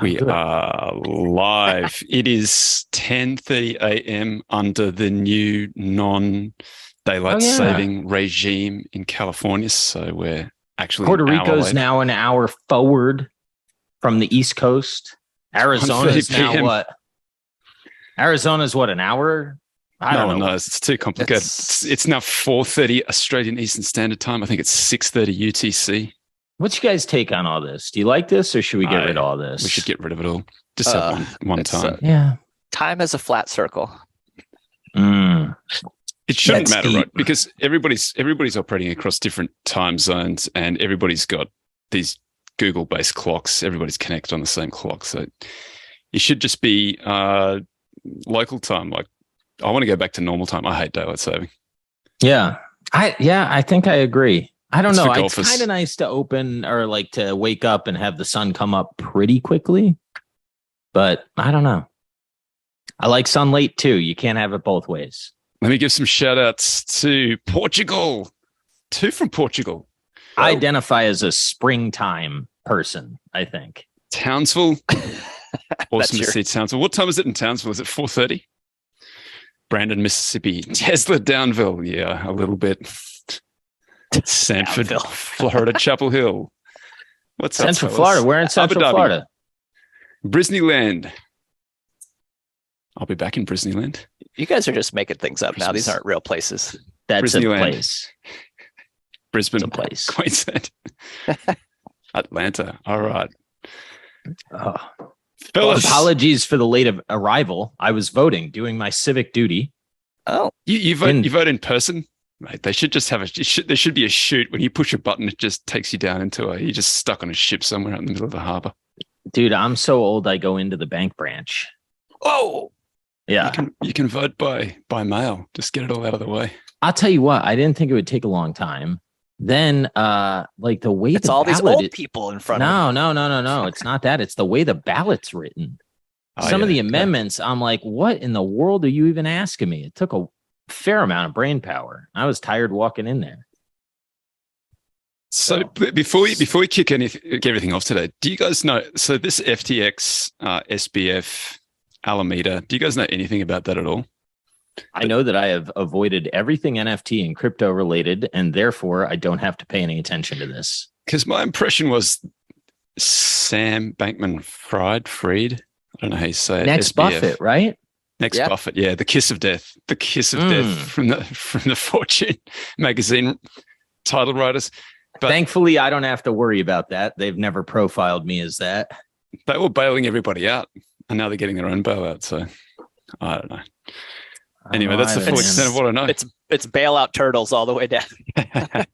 We oh, good. are live. it is 10:30 a.m. under the new non-daylight Oh, yeah. saving regime in California. So we're actually Puerto Rico's late. now an hour forward from the East Coast. Arizona is 1:30 now what? Arizona's what an hour? I no don't one know. knows. It's too complicated. It's- It's, it's now 4:30 Australian Eastern Standard Time. I think it's 6:30 UTC. What's you guys take on all this? Do you like this, or should we get I- rid of all this? We should get rid of it all. Just Uh, have one, one time. uh, Yeah. Time is a flat circle. Mm. It shouldn't That's matter, deep. right? Because everybody's everybody's operating across different time zones, and everybody's got these Google-based clocks. Everybody's connected on the same clock, so it should just be uh, local time. Like, I want to go back to normal time. I hate daylight saving. Yeah. I yeah, I think I agree. I don't It's know. It's kind of nice to open or like to wake up and have the sun come up pretty quickly. But I don't know. I like sun late too. You can't have it both ways. Let me give some shout outs to Portugal. Two from Portugal. I identify as a springtime person, I think. Townsville. awesome to see Townsville. What time is it in Townsville? Is it 4.30? Brandon, Mississippi. Tesla Downville. Yeah, a little bit. Sanford, Florida, Chapel Hill. What's up, Central fellas? Florida. We're in Central Dhabi. Florida. Brisneyland. I'll be back in Brisneyland. You guys are just making things up now. These aren't real places. That's a Disneyland. place. Brisbane, It's a place. Queensland. Atlanta. All right. Oh. Well, apologies for the late of arrival. I was voting, doing my civic duty. Oh, you, you, vote, In- you vote in person? Mate, they should just have a, it should, there should be a chute. When you push a button, it just takes you down into a, you're just stuck on a ship somewhere out in the middle of the harbor. Dude, I'm so old I go into the bank branch. Oh, Yeah. you can, you can vote by, by mail. Just get it all out of the way. I'll tell you what, I didn't think it would take a long time. Then uh like the way it's the all these old is- people in front of No, no, no, no, no. It's not that. It's the way the ballot's written. Oh, Some of the yeah. amendments, I'm like, what in the world are you even asking me? It took a fair amount of brain power. I was tired walking in there. So So- before we before we kick anything kick everything off today, do you guys know? So this FTX uh, SBF Alameda, do you guys know anything about that at all? I know that I have avoided everything NFT and crypto related, and therefore I don't have to pay any attention to this. Because my impression was Sam Bankman Fried Freed. I don't know how you say it. Next SBF. Buffett, right? Next Yeah. Buffett. Yeah, the kiss of death. The kiss of Mm. death from the from the Fortune magazine title writers. But- Thankfully, I don't have to worry about that. They've never profiled me as that. They were bailing everybody out, and now they're getting their own bailout. So I don't know. Anyway, that's the either, full extent of what I know. It's it's bailout turtles all the way down.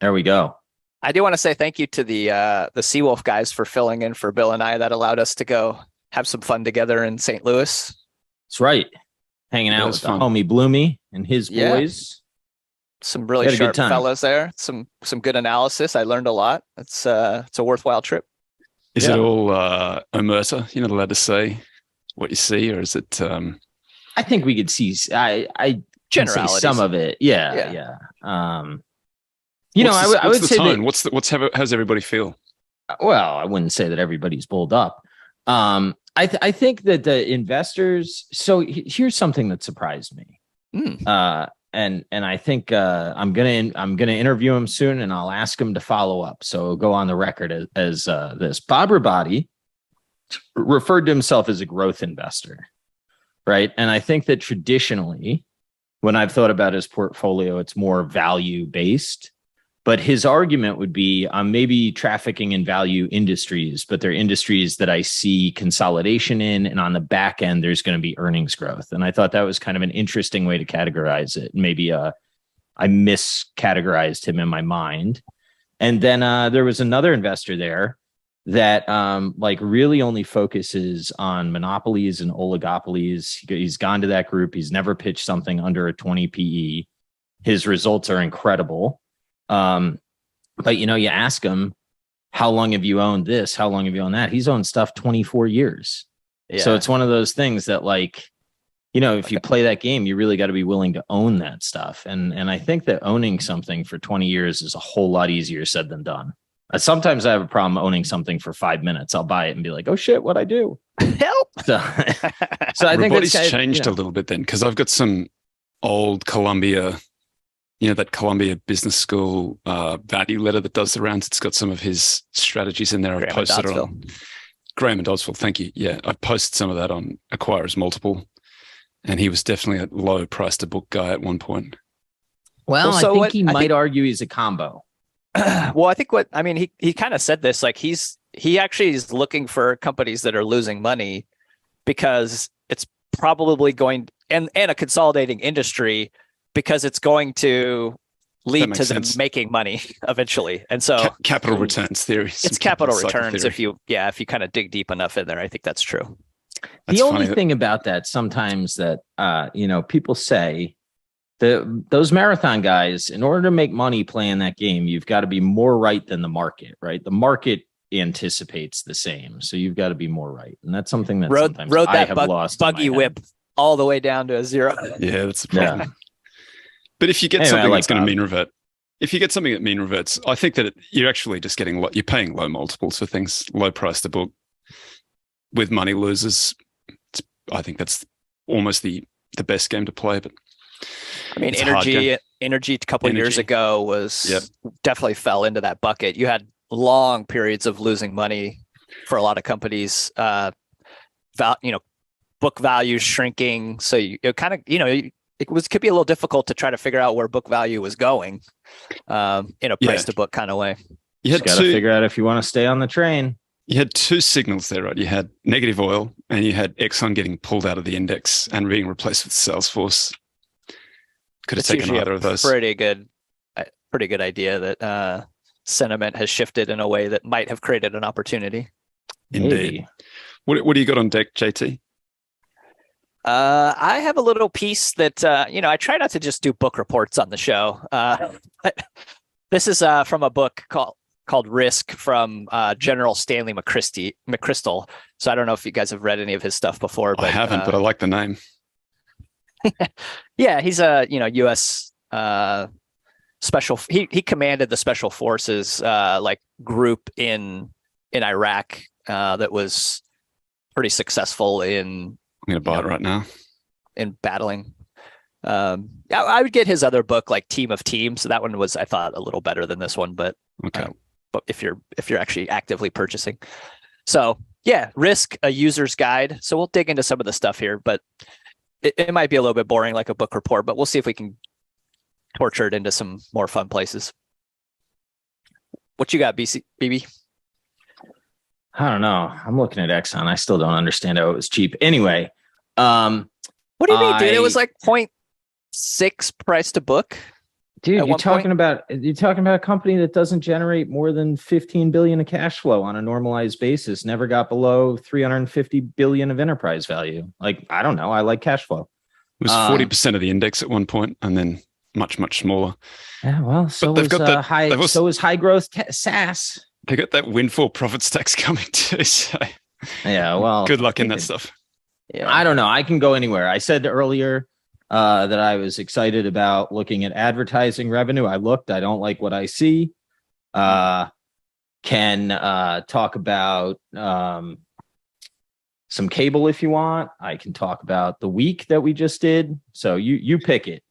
There we go. I do want to say thank you to the uh, the Seawolf guys for filling in for Bill and I. That allowed us to go have some fun together in St. Louis. That's right. Hanging out was with the fun. homie Bloomy and his Yeah. boys. Some really Had good sharp time. fellas there. Some some good analysis. I learned a lot. It's uh it's a worthwhile trip. Is Yeah. it all uh, omerta? You're not allowed to say what you see, or is it? Um, I think we could see. I I can say Generalities. some of it. Yeah, yeah. Yeah. Um, you know, what's I the- would would the say tone? that. What's the, what's how, how's everybody feel? Well, I wouldn't say that everybody's bulled up. Um, I th- I think that the investors. So here's something that surprised me. Mm. uh, and and I think uh, I'm gonna I'm gonna interview him soon, and I'll ask him to follow up. So go on the record as, as uh, this. Bob Robotti referred to himself as a growth investor, right? And I think that traditionally, when I've thought about his portfolio, it's more value based. But his argument would be I'm maybe trafficking in value industries, but they're industries that I see consolidation in. And on the back end, there's going to be earnings growth. And I thought that was kind of an interesting way to categorize it. Maybe uh, I miscategorized him in my mind. And then uh, there was another investor there that um, like really only focuses on monopolies and oligopolies. He- He's gone to that group. He's never pitched something under a 20 PE. His results are incredible. Um, but you know, you ask him, how long have you owned this? How long have you owned that? He's owned stuff 24 years. Yeah. So it's one of those things that like, you know, if you play that game, you really got to be willing to own that stuff. And and I think that owning something for 20 years is a whole lot easier said than done. Uh, Sometimes I have a problem owning something for five minutes. I'll buy it and be like, "Oh shit, what I do?" Help. So, so I think Everybody's that's of, changed you a little bit then because I've got some old Columbia, you know, that Columbia Business School uh, value letter that does the rounds. It's got some of his strategies in there. I've Graham and posted it on Graham and Doddsville. Thank you. Yeah, I've posted some of that on Acquirers Multiple, and he was definitely a low price to book guy at one point. Well, Well, I think what- he I might think- argue he's a combo. well, I think what I mean, he he kind of said this like he's he actually is looking for companies that are losing money because it's probably going and and a consolidating industry because it's going to lead to makes them sense. making money eventually. And so Ca- capital returns theory. It's capital cycle returns if you yeah, if you kind of dig deep enough in there. I think that's true. That's the only funny thing about that sometimes that uh, you know people say the those marathon guys, in order to make money playing that game, you've got to be more right than the market. Right, the market anticipates the same, so you've got to be more right, and that's something that Rode sometimes rode I that have bug, lost. in my buggy head. whip all the way down to a zero. Yeah, that's the problem. Yeah, But if you get Anyway, something like that's going to mean revert, if you get something that mean reverts, I think that it, you're actually just getting lo- you're paying low multiples for things, low price to book with money losers. It's, I think that's almost the the best game to play. But I mean, It's a hard energy, energy a couple of years ago was Yep. definitely fell into that bucket. You had long periods of losing money for a lot of companies. Uh, val, you know, book values shrinking. So you kind of, you know, it was could be a little difficult to try to figure out where book value was going, um, in a Yeah. price to book kind of way. you just had got to figure out if you want to stay on the train. you had two signals there, right? You had negative oil, and you had Exxon getting pulled out of the index and being replaced with Salesforce. Could have It's taken usually either a of those. pretty good, pretty good idea that uh, sentiment has shifted in a way that might have created an opportunity. Indeed. Maybe. What, what do you got on deck, JT? Uh, I have a little piece that uh, you know I try not to just do book reports on the show. Uh, but this is uh, from a book called called Risk from uh, General Stanley McChrysty McChrystal. So I don't know if you guys have read any of his stuff before, but I haven't, uh, but I like the name. yeah, he's a you know U.S. Uh, special. He he commanded the special forces uh, like group in in Iraq uh, that was pretty successful in I'm going to buy it right now. in battling. Um, I, I would get his other book like Team of Teams. So that one was I thought a little better than this one, but Okay. Uh, but if you're if you're actually actively purchasing, so yeah, Risk a user's guide. So we'll dig into some of the stuff here, but it, it might be a little bit boring like a book report, but we'll see if we can torture it into some more fun places. What you got, BC BB? I don't know. I'm looking at Exxon. I still don't understand how it was cheap. Anyway, um, What do you mean, dude? It was I- like 0.6 price to book. dude, you're talking point- about you're talking about a company that doesn't generate more than 15 billion of cash flow on a normalized basis. Never got below 350 billion of enterprise value. Like I don't know. I like cash flow. It was Um, forty percent of the index at one point, and then much much smaller. Yeah, well, so they've was got uh, that- high. also- so is high growth ca- SaaS. They got that windfall profits tax coming too. So Yeah, well, good luck in that stuff. Yeah. I don't know. I can go anywhere. I said earlier uh, that I was excited about looking at advertising revenue. I looked. I don't like what I see. Uh, can uh, talk about um, some cable if you want. I can talk about the week that we just did. So you you pick it.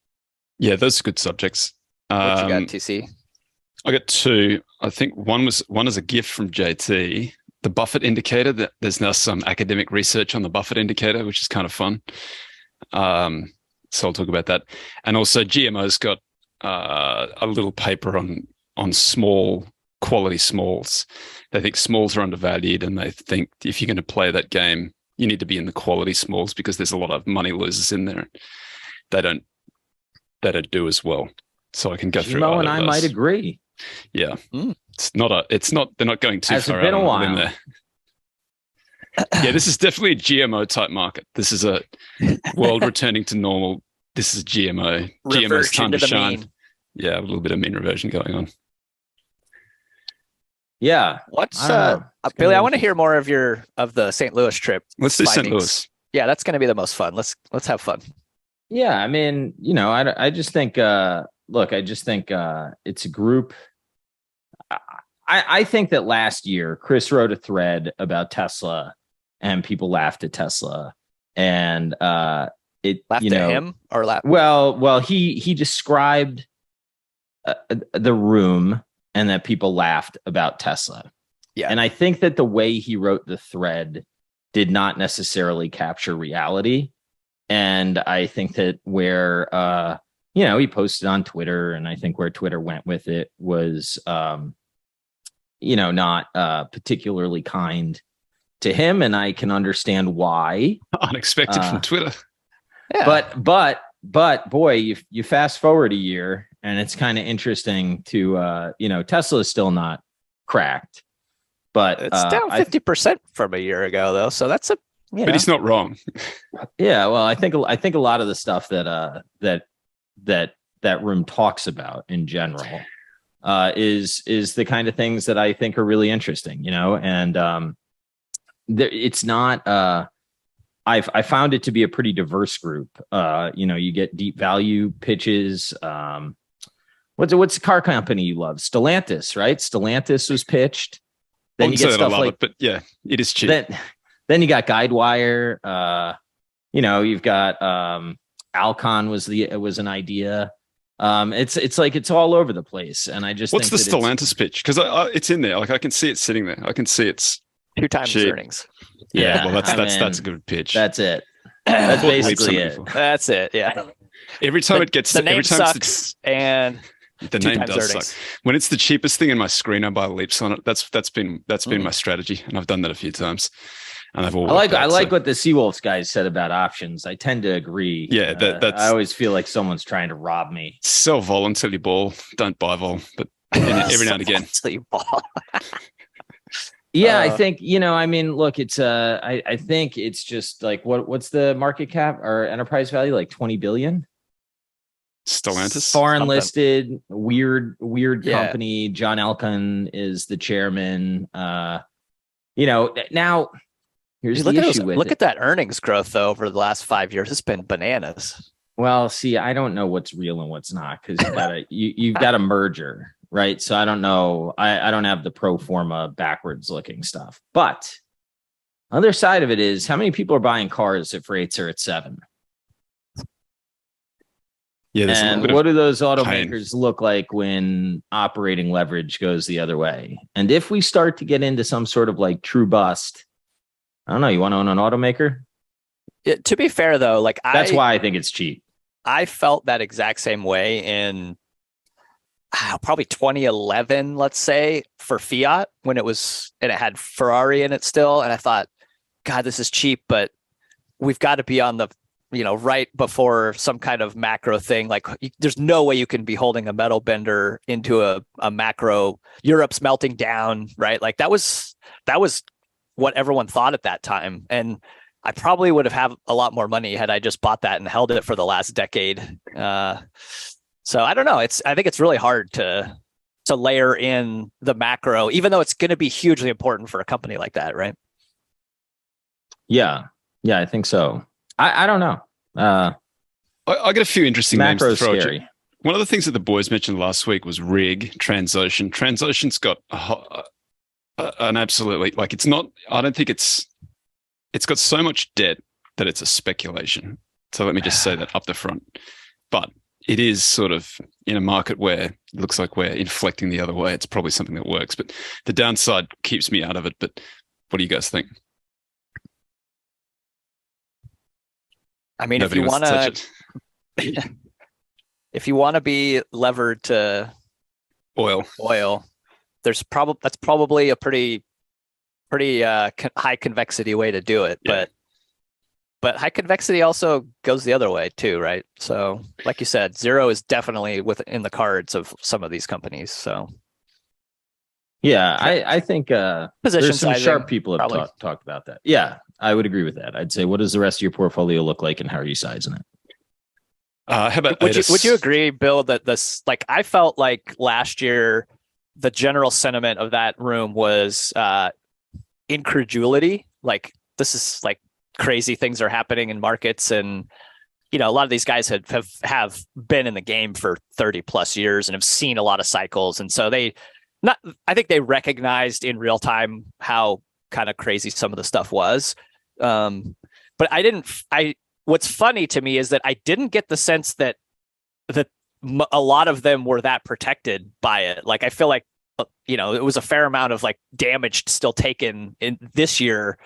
Yeah, those are good subjects. what you got, Um, TC? I got two. I think one was one is a gift from JT. The Buffett indicator. That there's now some academic research on the Buffett indicator, which is kind of fun. Um, so I'll talk about that. And also, GMO's got uh, a little paper on on small quality smalls. They think smalls are undervalued, and they think if you're going to play that game, you need to be in the quality smalls because there's a lot of money losers in there. They don't they don't do as well. So I can go through. Mo and I of might agree. Yeah. Mm. It's not a it's not they're not going too Has it far been out a while? there. yeah, this is definitely a GMO type market. This is a world returning to normal. This is GMO. GMO's Reversion time to to the shine. mean. Yeah, a little bit of mean reversion going on. Yeah. What's I don't uh, know. uh, Billy? I want to hear more of your of the St. Louis trip. Let's do St. Findings. Louis. Yeah, that's going to be the most fun. Let's let's have fun. Yeah, I mean, you know, I I just think uh look, I just think uh it's a group I- I, think that last year Chris wrote a thread about Tesla, and people laughed at Tesla, and uh, it Laughed you know at him or laugh. well well he he described uh, the room and that people laughed about Tesla. Yeah. and I think that the way he wrote the thread did not necessarily capture reality, and I think that where uh you know he posted on Twitter, and I think where Twitter went with it was um you know not uh particularly kind to him and i can understand why Unexpected Uh, from Twitter. Yeah. but but but boy you you fast forward a year and it's kind of interesting to uh you know tesla is still not cracked but it's uh, down fifty percent from a year ago, though. So that's a you know, But he's not wrong. yeah well i think i think a lot of the stuff that uh that that that room talks about in general uh is is the kind of things that i think are really interesting you know and um there, it's not uh I've I found it to be a pretty diverse group. Uh, you know, you get deep value pitches. Um, what's what's the car company you love? Stellantis, right? Stellantis was pitched. Then you get stuff love like it, but yeah, it is cheap. then then you got Guidewire. Uh, you know, you've got um, Alcon was the it was an idea. Um, it's it's like it's all over the place, and I just What's the think that it's- Stellantis pitch? Because I, I, it's in there. Like I can see it sitting there. I can see it's two times cheap. earnings. Yeah, Well, that's I that's that's a good pitch. That's it. That's That's what we need basically it. for. That's it. Yeah. Every time the, it gets the every name time it's sucks, and the, the name does earnings. suck. When it's the cheapest thing in my screen, I buy leaps on it. That's that's been that's been Mm. my strategy, and I've done that a few times. And I've all I like worked I like so- what the Seawolves guys said about options. I tend to agree. Yeah, that- Uh, that's- I always feel like someone's trying to rob me. sell vol until you ball. Don't buy vol, but every, every now and again. So you ball. Yeah, I Uh, think you know. I mean, look, it's uh, I I think it's just like what what's the market cap or enterprise value like twenty billion? Stellantis. Foreign Something. listed, weird, weird Yeah. company. John Elkann is the chairman. Uh, you know, now here's look the at issue those- with look it. at that earnings growth though over the last five years. It's been bananas. Well, see, I don't know what's real and what's not because you got a you you've got a merger, right? So I don't know. I I don't have the pro forma backwards looking stuff. But other side of it is how many people are buying cars if rates are at seven, Yeah, there's a little and what do those pain. automakers look like when operating leverage goes the other way? And if we start to get into some sort of like true bust, I don't know. You want to own an automaker? To be fair though, like That's I why I think it's cheap. I felt that exact same way in ah, probably 2011, let's say, for Fiat when it was and it had Ferrari in it still, and I thought, God, this is cheap, but we've got to be on the you know right before some kind of macro thing. Like, you, there's no way you can be holding a metal bender into a a macro. Europe's melting down, right? Like that was that was what everyone thought at that time, and I probably would have had a lot more money had I just bought that and held it for the last decade. Uh, so I don't know. It's I think it's really hard to to layer in the macro, even though it's going to be hugely important for a company like that, right? Yeah, yeah, I think so. I I don't know. Uh, I, I got a few interesting names to macro's throw at you. scary. One of the things that the boys mentioned last week was Rig, Transocean. Transocean's got a, Uh, ho- a, an absolutely like it's not. I don't think it's. It's got so much debt that it's a speculation. So let me just say that up the front. But it is sort of in a market where it looks like we're inflecting the other way. It's probably something that works. But the downside keeps me out of it. But what do you guys think? I mean, Nobody if you want to to, touch it. if you want to be levered to Oil. oil, there's probably that's probably a pretty pretty uh, con- high convexity way to do it, Yeah. but but high convexity also goes the other way too, right? So, like you said, zero is definitely within the cards of some of these companies. So, Yeah, I I think uh, position there's some sizing, sharp people have talked talked about that. Yeah, I would agree with that. I'd say, what does the rest of your portfolio look like, and how are you sizing it? Uh, how about would you would you agree, Bill, that this like I felt like last year the general sentiment of that room was uh incredulity. Like this is like crazy things are happening in markets and you know a lot of these guys have have have been in the game for 30 plus years and have seen a lot of cycles and so they not I think they recognized in real time how kind of crazy some of the stuff was. Um, but I didn't I what's funny to me is that I didn't get the sense that that a lot of them were that protected by it. Like I feel like uh, you know, it was a fair amount of like damage still taken in this year.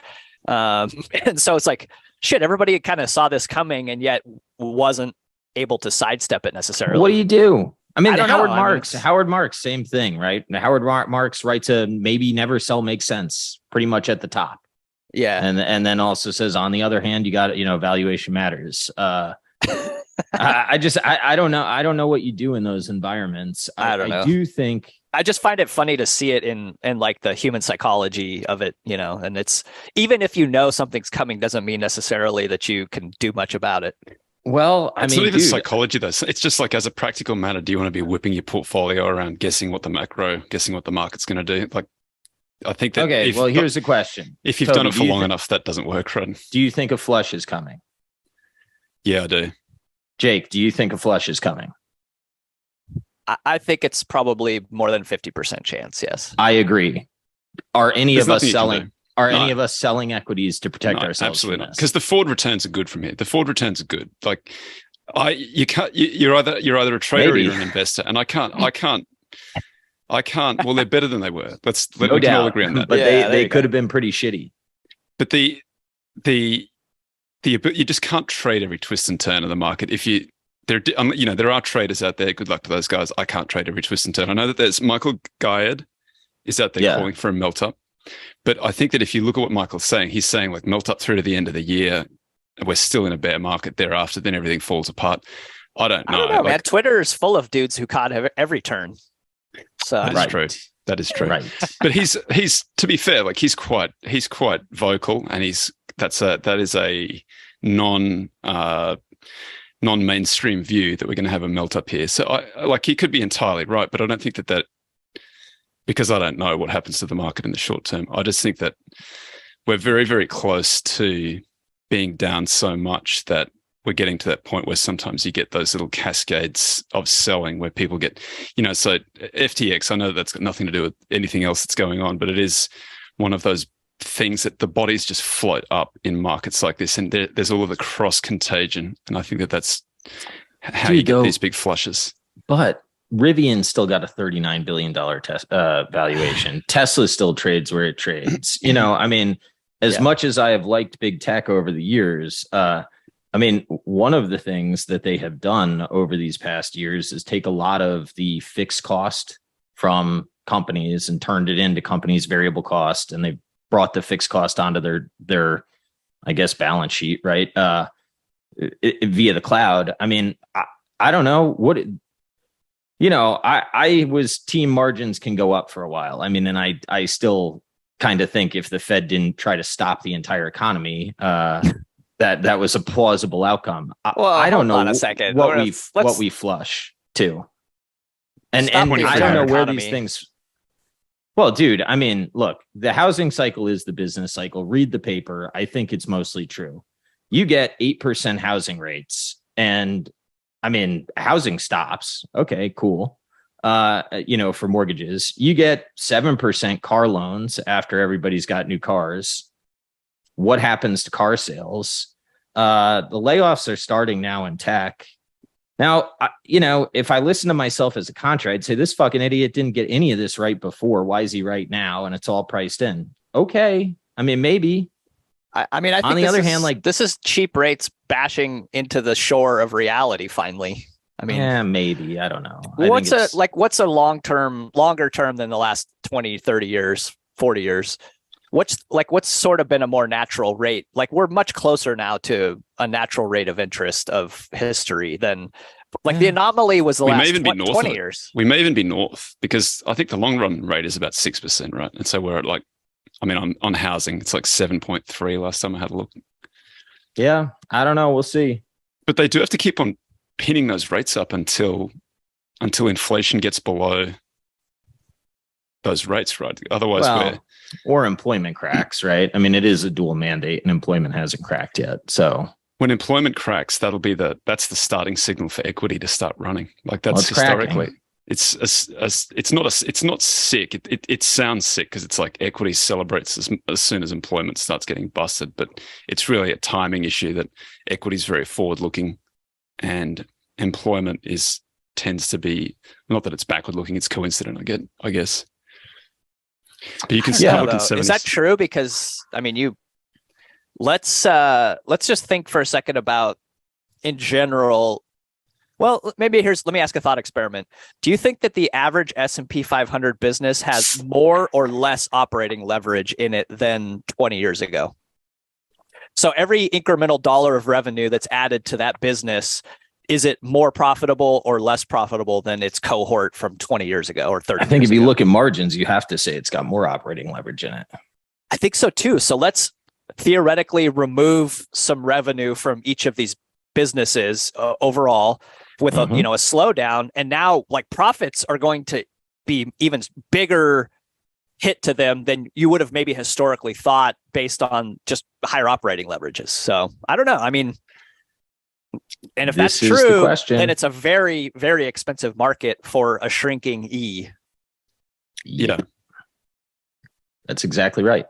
Um, and so it's like shit, everybody kind of saw this coming and yet wasn't able to sidestep it necessarily. What do you do? I mean, I Howard know. I mean, Marks, Howard Marks, same thing, right? Howard Mar- Marks writes a maybe never sell makes sense pretty much at the top. Yeah. and and then also says on the other hand you got you know valuation matters uh I, I just I, I don't know i don't know what you do in those environments I don't know. i do think I just find it funny to see it in in like the human psychology of it, you know, and it's even if you know something's coming doesn't mean necessarily that you can do much about it. well i it's mean not even dude, psychology though. It's just like as a practical matter, do you want to be whipping your portfolio around guessing what the macro, guessing what the market's going to do? Like, I think that okay if, well here's the question if you've Toby, done it for long thi- enough, that doesn't work, right? do you think a flush is coming Yeah, I do. Jake do you think a flush is coming I, I think it's probably more than fifty percent chance. Yes. i agree are any There's of us nothing you can selling do. are No. any of us selling equities to protect No, ourselves absolutely not. Because the forward returns are good from here. The forward returns are good. Like, I you can't. You, you're either you're either a trader Maybe. or you're an investor, and I can't. I can't. I can't. Well, they're better than they were. Let's let, no we can all agree on that. but Yeah, they they could go. have been pretty shitty But the the the abi- you just can't trade every twist and turn of the market. If you there, um, you know, there are traders out there. Good luck to those guys. I can't trade every twist and turn. I know that there's Michael Gayed is out there Yeah. calling for a melt up, but I think that if you look at what Michael's saying, he's saying like melt up through to the end of the year. We're still in a bear market thereafter. Then everything falls apart. I don't I know. don't know, man. Twitter is full of dudes who caught ev- every turn. So that is Right. true. That is true. right but he's he's to be fair, like he's quite he's quite vocal, and he's that's a that is a non uh non mainstream view that we're going to have a melt up here. So I like he could be entirely right, but I don't think that that because I don't know what happens to the market in the short term. I just think that we're very very close to being down so much that we're getting to that point where sometimes you get those little cascades of selling where people get you know, so FTX, I know that's got nothing to do with anything else that's going on, but it is one of those things that the bodies just float up in markets like this. And there, there's all of the cross contagion. And I think that that's how Dude, you get these big flushes. But Rivian still got a $39 billion tes- uh, valuation. Tesla still trades where it trades. You know, I mean, as Yeah. much as I have liked big tech over the years, uh, I mean, one of the things that they have done over these past years is take a lot of the fixed cost from companies and turned it into companies' variable cost, and they brought the fixed cost onto their their, I guess, balance sheet, right? Uh, i- i- via the cloud. I mean, I, I don't know what it, you know, I I was team margins can go up for a while. I mean, and I I still kind of think if the Fed didn't try to stop the entire economy, uh, that that was a plausible outcome. I, Well, I don't know a second. what we what we flush to, and and I don't know where these things. Well, dude, I mean, look, the housing cycle is the business cycle. Read the paper. I think it's mostly true. You get 8% housing rates, and I mean, housing stops. Okay, cool. Uh, you know, for mortgages, you get 7% car loans after everybody's got new cars. What happens to car sales? Uh, the layoffs are starting now in tech. Now, I, you know, if I listen to myself as a contra, I'd say this fucking idiot didn't get any of this right before. Why is he right now? And it's all priced in. Okay. I mean, maybe. I, I mean, I think On the other is- hand, like- this is cheap rates bashing into the shore of reality. Finally, I mean, yeah, maybe. I don't know. I what's a like what's a long term longer term than the last 20 30 years 40 years what's like what's sort of been a more natural rate like we're much closer now to a natural rate of interest of history than like the anomaly was the We may last even be 20, north 20 years We may even be north because I think the long run rate is about 6%, right? And so we're at like, I mean, on, on housing, it's like 7.3 last time I had a look. Yeah, I don't know. We'll see. But they do have to keep on pinning those rates up until until inflation gets below those rates, right? Otherwise, Well, we're or employment cracks, right? I mean, it is a dual mandate, and employment hasn't cracked yet. So when employment cracks, that'll be the that's the starting signal for equity to start running. Like Well, that's it's cracking. historically. It's a a it's not a, it's not sick. It it, it sounds sick because it's like equity celebrates as, as soon as employment starts getting busted, but it's really a timing issue that equity is very forward looking, and employment is tends to be not that it's backward looking. It's coincident. I get. I guess. But you can I still don't look though. Is that true? Because I mean, you let's uh let's just think for a second about in general. Well, maybe here's let me ask a thought experiment. Do you think that the average S&P 500 business has more or less operating leverage in it than 20 years ago? So every incremental dollar of revenue that's added to that business is it more profitable or less profitable than its cohort from 20 years ago or 30 I think if you ago? look at margins, you have to say it's got more operating leverage in it. I think so too. So let's theoretically remove some revenue from each of these businesses uh, overall with a Mhm. you know a slowdown and now like profits are going to be even bigger hit to them than you would have maybe historically thought based on just higher operating leverages. So I don't know. I mean and if This that's is the true, question. then it's a very very expensive market for a shrinking E. Yeah. That's exactly right.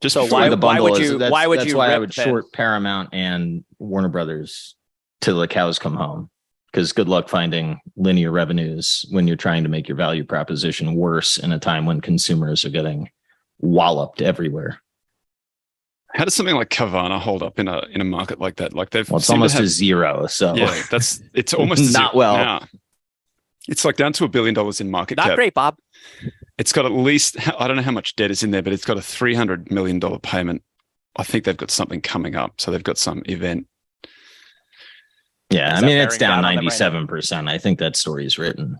Just So why- the why bundle would is- you- That's, why would that's you why I would then? short Paramount and Warner Brothers till the cows come home. Because good luck finding linear revenues when you're trying to make your value proposition worse in a time when consumers are getting walloped everywhere. How does something like Carvana hold up in a in a market like that? Like they've Well, it's almost have- a zero. So yeah, that's it's almost Not zero well. now. It's like down to a billion dollars in market Not cap. great, Bob. It's got at least I don't know how much debt is in there, but it's got a three hundred million dollar payment. I think they've got something coming up, so they've got some event. Yeah, Is I mean it's down down on them right now? ninety seven percent. I think that story is written.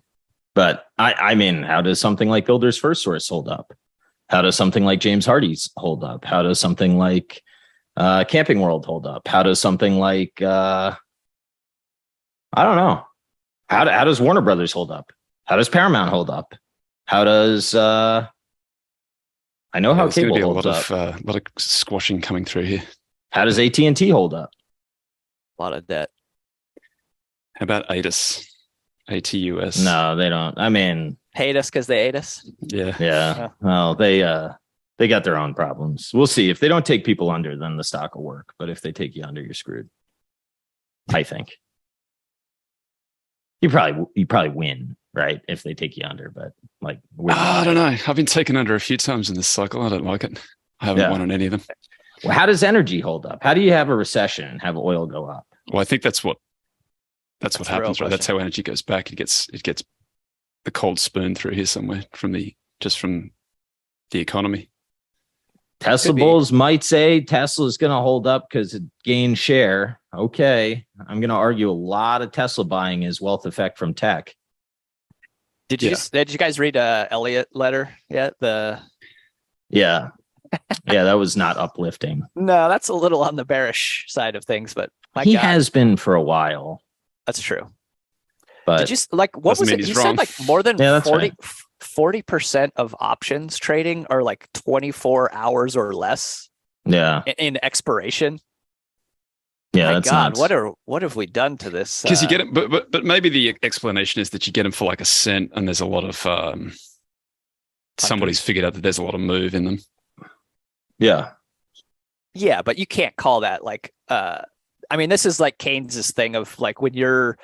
But I, I mean, how does something like Builders FirstSource hold up? How does something like James Hardie's hold up? How does something like uh, Camping World hold up? How does something like uh, I don't know. How do, how does Warner Brothers hold up? How does Paramount hold up? How does uh, I know how There's going to cable be a holds lot up? of uh, lot of squashing coming through here. How does AT and T hold up? A lot of debt. How about ATUS? ATUS. No, they don't. I mean, Hate us because they ate us. Yeah. Yeah. Yeah. Well, they uh they got their own problems. We'll see. If they don't take people under, then the stock will work. But if they take you under, you're screwed. I think. You probably you probably win, right? If they take you under, but like win- Ah, I don't know. I've been taken under a few times in this cycle. I don't like it. I haven't Yeah. won on any of them. Well, how does energy hold up? How do you have a recession and have oil go up? Well, I think that's what that's, what That's the real happens, right? That's how energy goes back. It gets it gets the cold spoon through here somewhere from the just from the economy. Tesla bulls might say Tesla's going to hold up because it gained share. Okay, I'm going to argue a lot of Tesla buying is wealth effect from tech. Did you Yeah. did you guys read uh Elliott letter yet? The Yeah, yeah, that was not uplifting. no, that's a little on the bearish side of things, but my he God, has been for a while, that's true. But Did you s- like what was it? he's You wrong. said like more than Yeah, that's 40 percent of options trading are like 24 hours or less yeah, in, in expiration. yeah, my God, nuts. what are what have we done to this? Because you uh, get it, but, but but maybe the explanation is that you get them for like a cent, and there's a lot of um, somebody's figured out that there's a lot of move in them. yeah, Yeah, but you can't call that like uh I mean this is like Keynes's thing of like when you're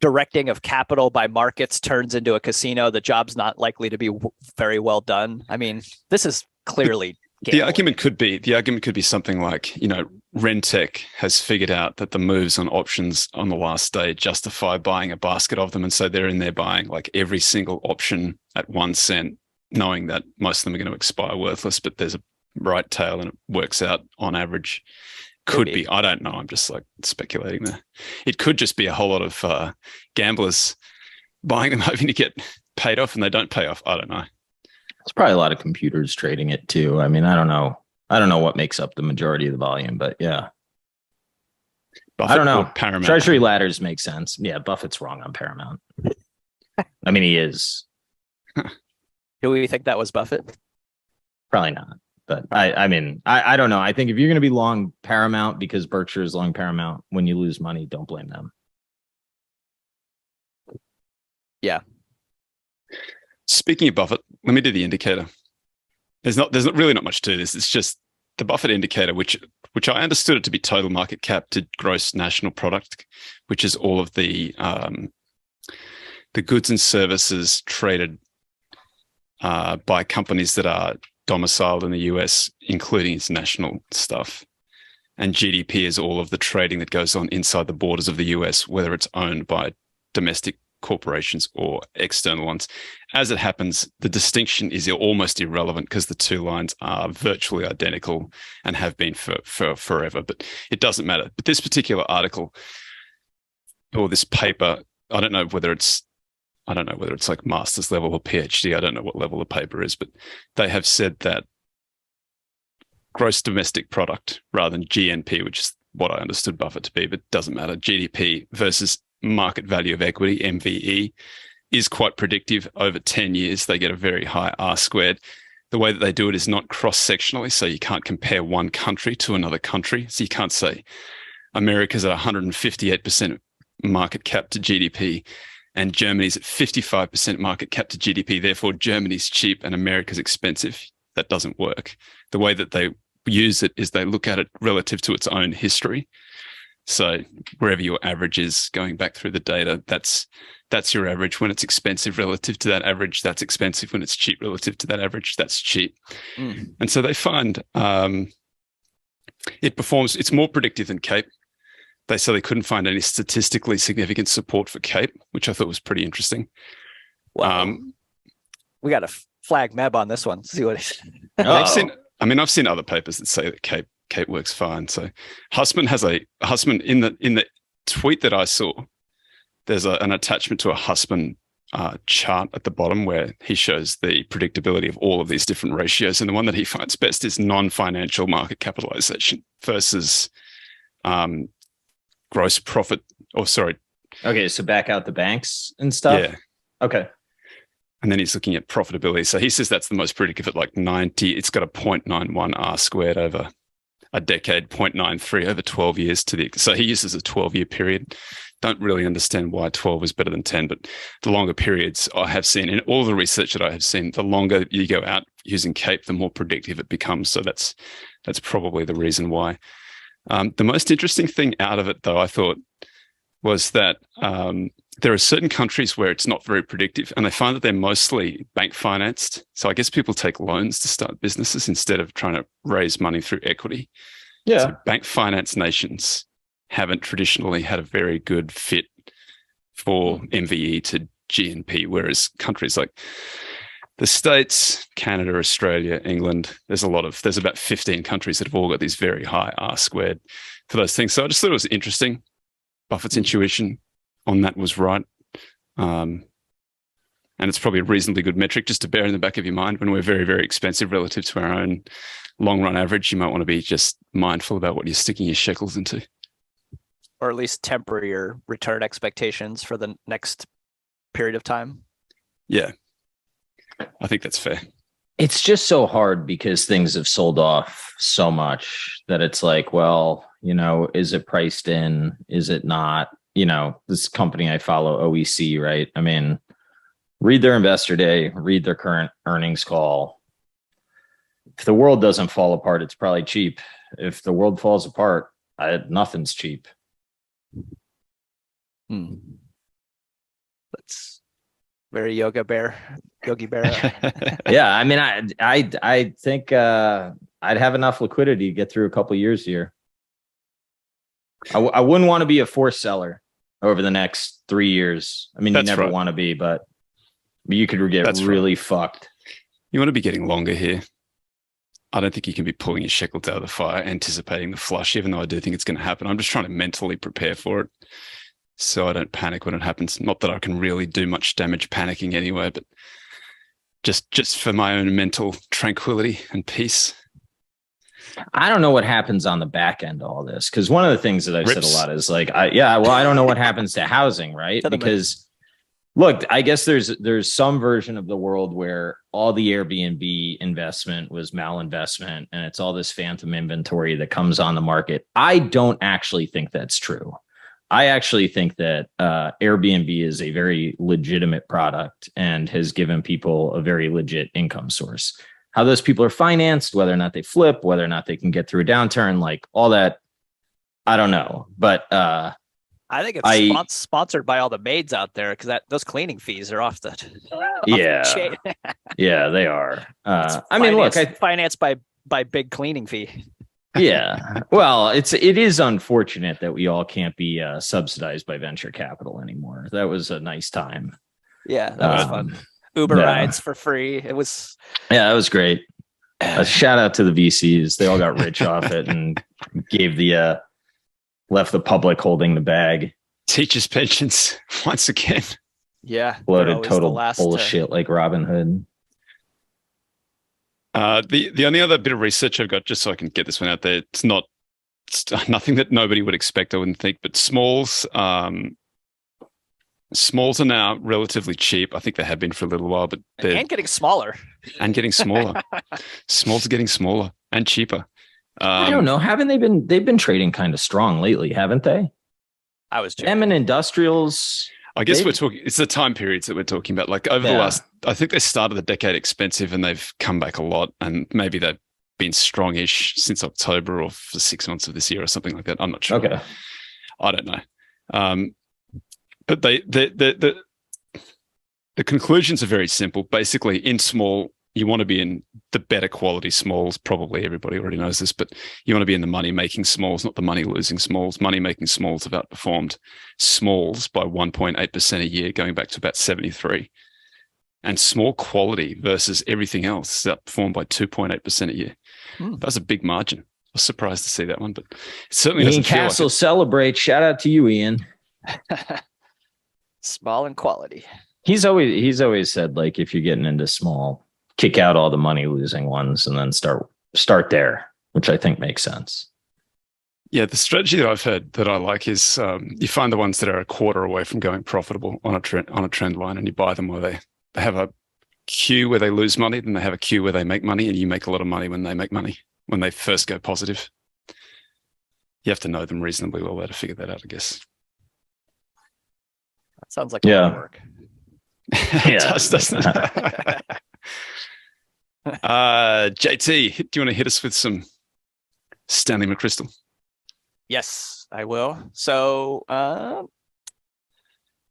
directing of capital by markets turns into a casino, the job's not likely to be w- very well done. I mean, this is clearly The gambling. argument could be the argument could be something like you know Rentec has figured out that the moves on options on the last day justify buying a basket of them, and so they're in there buying like every single option at one cent, knowing that most of them are going to expire worthless, but there's a right tail and it works out on average. Could Maybe. be. I don't know. I'm just like speculating there. It could just be a whole lot of uh, gamblers buying them hoping to get paid off, and they don't pay off. I don't know. it's probably a lot of computers trading it too. I mean, I don't know, I don't know what makes up the majority of the volume, but yeah, Buffett don't know. Paramount. Treasury ladders make sense. Yeah, Buffett's wrong on Paramount. I mean, he is Do we think that was Buffett? probably not, but I, I mean, I, I don't know. I think if you're going to be long Paramount because Berkshire is long Paramount, when you lose money, don't blame them. Yeah. Speaking of Buffett, let me do the indicator. There's not there's not really not much to this. It's just the Buffett indicator, which which I understood it to be total market cap to gross national product, which is all of the um, the goods and services traded uh, by companies that are domiciled in the US, including its national stuff. And GDP is all of the trading that goes on inside the borders of the US, whether it's owned by domestic corporations or external ones. As it happens, the distinction is almost irrelevant because the two lines are virtually identical and have been for, for forever, but it doesn't matter. But this particular article or this paper, I don't know whether it's I don't know whether it's like master's level or PhD. I don't know what level the paper is, but they have said that gross domestic product rather than GNP, which is what I understood Buffett to be, but doesn't matter. GDP versus market value of equity, MVE, is quite predictive. Over 10 years, they get a very high R squared. The way that they do it is not cross sectionally. So you can't compare one country to another country. So you can't say America's at 158% market cap to GDP and Germany's at 55% market cap to GDP. Therefore, Germany's cheap and America's expensive. That doesn't work. The way that they use it is they look at it relative to its own history. So wherever your average is going back through the data, that's that's your average. When it's expensive relative to that average, that's expensive. When it's cheap relative to that average, that's cheap. Mm. And so they find um, it performs. It's more predictive than CAPE. They said they couldn't find any statistically significant support for CAPE, which I thought was pretty interesting. Wow. Um, we got to flag Meb on this one. See what he's. I've seen. I mean, I've seen other papers that say that CAPE CAPE works fine. So Hussman has a Hussman in the in the tweet that I saw. There's a, an attachment to a Hussman uh, chart at the bottom where he shows the predictability of all of these different ratios, and the one that he finds best is non-financial market capitalization versus um, gross profit. Or sorry. Okay, so back out the banks and stuff. Yeah. Okay. And then he's looking at profitability. So he says that's the most predictive at like 90. It's got a 0.91 R squared over a decade, 0.93 over 12 years to the, so he uses a 12 year period. Don't really understand why 12 is better than 10, but the longer periods I have seen in all the research that I have seen, the longer you go out using CAPE, the more predictive it becomes. So that's, that's probably the reason why. Um, the most interesting thing out of it, though, I thought was that um, there are certain countries where it's not very predictive and they find that they're mostly bank financed. So I guess people take loans to start businesses instead of trying to raise money through equity. Yeah. So bank finance nations haven't traditionally had a very good fit for MVE to GNP, whereas countries like the States, Canada, Australia, England, there's a lot of, there's about 15 countries that have all got these very high R squared for those things. So I just thought it was interesting. Buffett's intuition on that was right. Um, and it's probably a reasonably good metric just to bear in the back of your mind when we're very, very expensive relative to our own long run average. You might want to be just mindful about what you're sticking your shekels into. Or at least temper your return expectations for the next period of time. Yeah. I think that's fair. It's just so hard because things have sold off so much that it's like, well, you know, is it priced in? Is it not? you know, this company I follow, OEC, right? I mean, read their investor day, read their current earnings call. If the world doesn't fall apart, it's probably cheap. If the world falls apart, I, nothing's cheap. Hmm. That's very yoga bear, yogi bear. yeah, I mean, I I I think uh, I'd have enough liquidity to get through a couple years here. I w- I wouldn't want to be a forced seller over the next three years. I mean, That's you never right. want to be, but you could get That's really right. fucked. You want to be getting longer here. I don't think you can be pulling your shekels out of the fire, anticipating the flush, even though I do think it's going to happen. I'm just trying to mentally prepare for it so I don't panic when it happens. Not that I can really do much damage panicking anyway, but just just for my own mental tranquility and peace. I don't know what happens on the back end of all this because one of the things that I've Rips. said a lot is like, I, yeah, well, I don't know what happens to housing, right? because look, I guess there's there's some version of the world where all the Airbnb investment was malinvestment, and it's all this phantom inventory that comes on the market. I don't actually think that's true. I actually think that uh, Airbnb is a very legitimate product and has given people a very legit income source. How those people are financed, whether or not they flip, whether or not they can get through a downturn, like all that, I don't know. But uh, I think it's I- spon- sponsored by all the maids out there because that those cleaning fees are off the. off the Yeah. chain. yeah, they are. Uh, I mean, look, I, financed- financed by by big cleaning fee. Yeah. Well, it's it is unfortunate that we all can't be uh, subsidized by venture capital anymore. That was a nice time. Yeah, that was Um, fun. Uber yeah. rides for free. It was Yeah, that was great. A shout out to the VCs. They all got rich off it and gave the uh left the public holding the bag. Teachers' pensions once again. yeah they're Bloated the total last to- bullshit like Robin Hood. Uh, the the only other bit of research I've got, just so I can get this one out there, it's not it's nothing that nobody would expect. I wouldn't think, but smalls, um, smalls are now relatively cheap. I think they have been for a little while, but they're and getting smaller. and getting smaller. smalls are getting smaller and cheaper. I Um, don't know. Haven't they been they've been trading kind of strong lately, haven't they? I was joking. Them and industrials. I guess we're talking. It's the time periods that we're talking about. Like over the last, I think they started the decade expensive, and they've come back a lot. And maybe they've been strongish since October or for six months of this year or something like that. I'm not sure. Okay. I don't know. Um, but they the the the the conclusions are very simple. Basically, in small, you want to be in the better quality smalls. Probably everybody already knows this, but you want to be in the money making smalls, not the money losing smalls. Money making smalls have outperformed smalls by 1.8 percent a year, going back to about 73. And small quality versus everything else is outperformed by 2.8 percent a year. Hmm. That was a big margin. I was surprised to see that one, but it certainly Ian doesn't feel like Cassel it. celebrates. Shout out to you, Ian. Small and quality. He's always he's always said like if you're getting into small, kick out all the money losing ones and then start start there, which I think makes sense. Yeah, the strategy that I've heard that I like is um, you find the ones that are a quarter away from going profitable on a trend on a trend line, and you buy them where they, they have a queue where they lose money, then they have a queue where they make money, and you make a lot of money when they make money when they first go positive. You have to know them reasonably well to figure that out, I guess. That sounds like a lot Yeah. work. it Yeah. does, doesn't it? uh, JT, do you want to hit us with some Stanley McChrystal? Yes, I will. So, uh,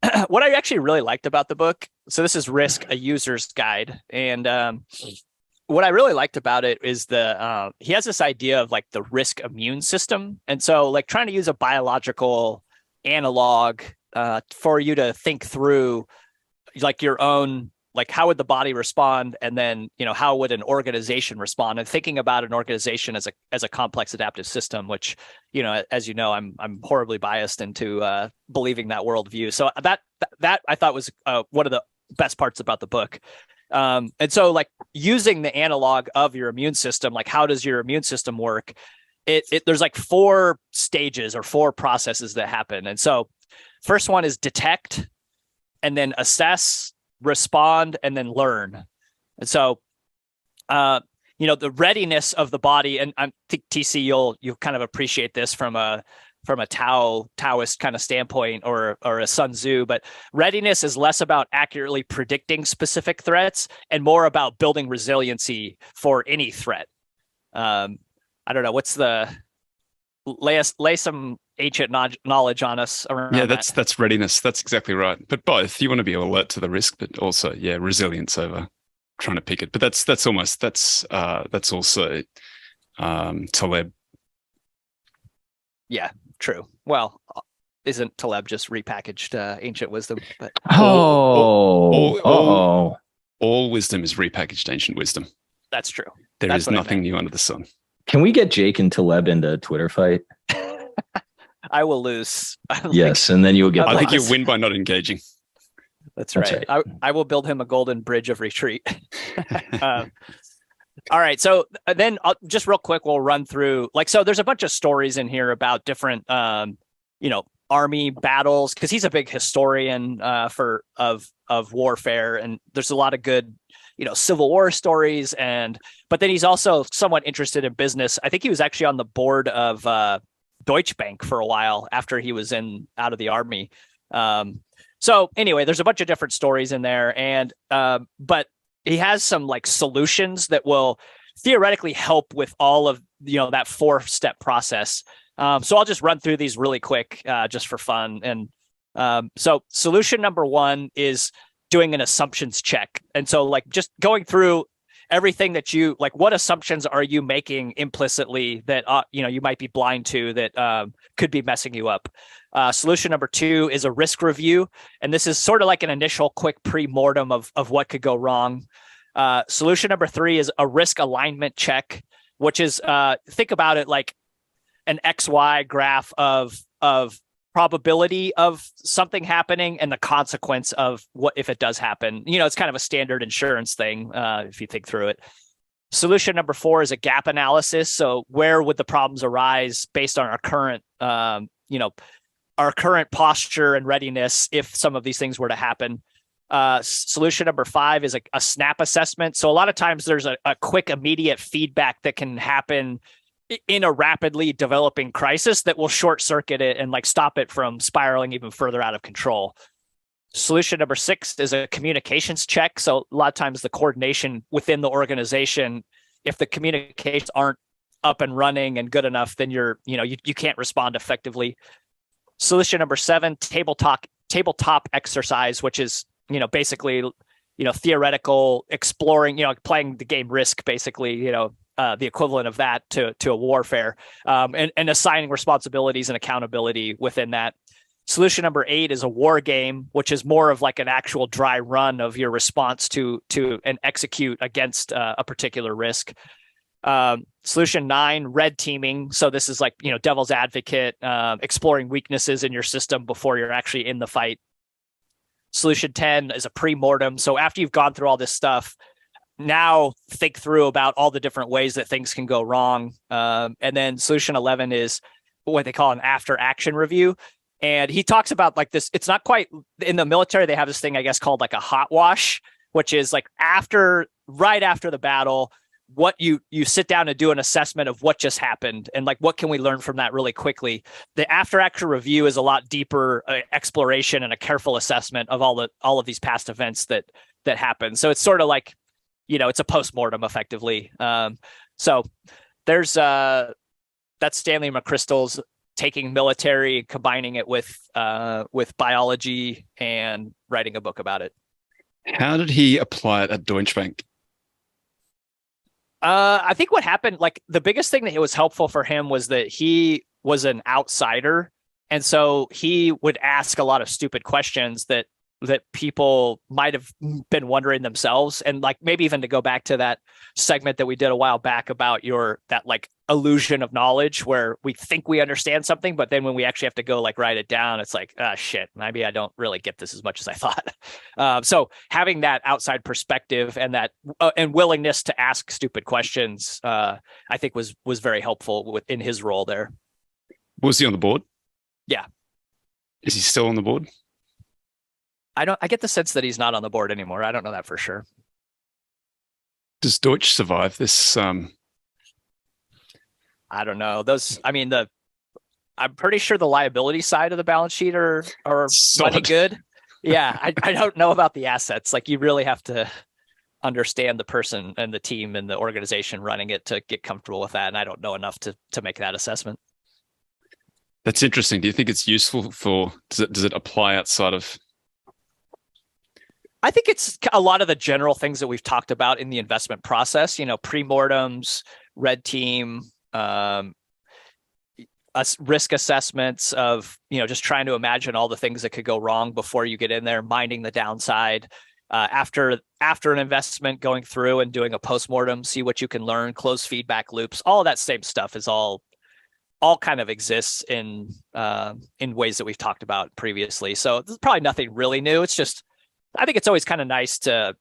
what I actually really liked about the book, so this is Risk, a user's guide, and um, what I really liked about it is the uh, he has this idea of like the risk immune system, and so like trying to use a biological analog uh, for you to think through like your own like how would the body respond? And then you know how would an organization respond? And thinking about an organization as a as a complex adaptive system which you know as you know i'm i'm horribly biased into uh believing that worldview. So that that i thought was uh, one of the best parts about the book. Um and so like using the analog of your immune system like how does your immune system work? It, it there's like four stages or four processes that happen. And so first one is detect and then assess respond and then learn and so uh you know the readiness of the body and i think tc you'll you'll kind of appreciate this from a from a Tao Taoist kind of standpoint or or a Sun Tzu, but readiness is less about accurately predicting specific threats and more about building resiliency for any threat. Um, I don't know what's the lay us lay some ancient knowledge on us around Yeah, that. that's that's readiness. That's exactly right. But both, you want to be alert to the risk, but also, yeah, resilience over trying to pick it. But that's that's almost that's uh that's also um Taleb. Yeah true. Well, isn't Taleb just repackaged uh, ancient wisdom? But Oh, all- oh, All wisdom is repackaged ancient wisdom. that's true. There That's is nothing new under the sun. Can we get Jake and Taleb into a Twitter fight? I will lose. I don't think- Yes, and then you will get. I I think you lost. win by not engaging. That's, That's right. I, I will build him a golden bridge of retreat. um, all right. So uh, then, I'll, just real quick, we'll run through. Like, so there's a bunch of stories in here about different, um, you know, army battles because he's a big historian uh, for of of warfare, and there's a lot of good, you know, Civil War stories. And but then he's also somewhat interested in business. I think he was actually on the board of uh, Deutsche Bank for a while after he was in out of the army. Um, so anyway, there's a bunch of different stories in there, and uh, but he has some like solutions that will theoretically help with all of you know that four step process. Um, so I'll just run through these really quick, uh, just for fun. And um, so solution number one is doing an assumptions check, and so like just going through everything that you like what assumptions are you making implicitly that uh, you know you might be blind to that um, could be messing you up? Uh, solution number two is a risk review. And this is sort of like an initial quick pre-mortem of, of what could go wrong. Uh, solution number three is a risk alignment check which is uh, think about it like an xy graph of of probability of something happening and the consequence of what if it does happen. You know, it's kind of a standard insurance thing uh, if you think through it. Solution number four is a gap analysis. So where would the problems arise based on our current, um, you know, our current posture and readiness if some of these things were to happen. Uh, solution number five is a, a, snap assessment. So a lot of times there's a, a quick, immediate feedback that can happen in a rapidly developing crisis that will short circuit it and like stop it from spiraling even further out of control. Solution number six is a communications check. So a lot of times the coordination within the organization, if the communications aren't up and running and good enough, then you're, you know, you, you can't respond effectively. Solution number seven, tabletop tabletop exercise, which is, you know, basically, you know, theoretical exploring, you know, playing the game risk, basically, you know, uh, the equivalent of that to to a warfare, um, and, and assigning responsibilities and accountability within that. Solution number eight is a war game, which is more of like an actual dry run of your response to to and execute against uh, a particular risk. Um, solution nine, red teaming. So this is like you know devil's advocate, uh, exploring weaknesses in your system before you're actually in the fight. Solution ten is a pre-mortem. So after you've gone through all this stuff, now think through about all the different ways that things can go wrong. Um, and then solution 11 is what they call an after action review. And he talks about like this, it's not quite in the military, they have this thing, I guess, called like a hot wash, which is like after, right after the battle, what you you sit down and do an assessment of what just happened and like what can we learn from that really quickly the after action review is a lot deeper uh, exploration and a careful assessment of all the all of these past events that that happened so it's sort of like you know it's a post-mortem effectively. Um, so there's uh that's stanley mcchrystal's taking military combining it with uh with biology and writing a book about it. How did he apply it at deutsche bank? Uh i think what happened like the biggest thing that it was helpful for him was that he was an outsider. And so he would ask a lot of stupid questions that that people might have been wondering themselves. And like maybe even to go back to that segment that we did a while back about your that like illusion of knowledge where we think we understand something but then when we actually have to go like write it down it's like ah shit maybe i don't really get this as much as i thought. Um, so having that outside perspective and that uh, and willingness to ask stupid questions uh, i think was was very helpful within his role there. Was he on the board? Yeah. Is he still on the board I don't. I get the sense that he's not on the board anymore. I don't know that for sure. Does Deutsch survive this? Um... I don't know. Those. I mean, the. I'm pretty sure the liability side of the balance sheet are are Solid. money good. Yeah, I, I don't know about the assets. Like you really have to understand the person and the team and the organization running it to get comfortable with that. And I don't know enough to to make that assessment. That's interesting. Do you think it's useful for does it does it apply outside of I think it's a lot of the general things that we've talked about in the investment process. You know, pre-mortems, red team, um, risk assessments of you know just trying to imagine all the things that could go wrong before you get in there, minding the downside. Uh, after after an investment, going through and doing a postmortem, see what you can learn, close feedback loops, all that same stuff is all all kind of exists in uh, in ways that we've talked about previously. So there's probably nothing really new. It's just I think it's always kind of nice to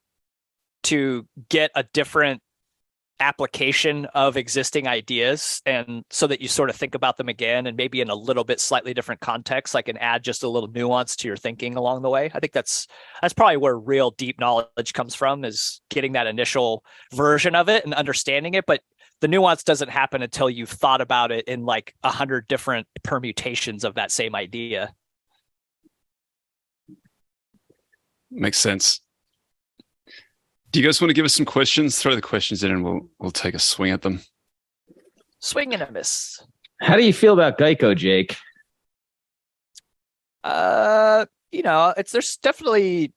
to get a different application of existing ideas and so that you sort of think about them again and maybe in a little bit slightly different context like and add just a little nuance to your thinking along the way i think that's that's probably where real deep knowledge comes from is getting that initial version of it and understanding it but the nuance doesn't happen until you've thought about it in like a hundred different permutations of that same idea. Makes sense. Do you guys want to give us some questions? Throw the questions in and we'll we'll take a swing at them. Swing and a miss. How do you feel about Geico, Jake? Uh, you know, it's there's definitely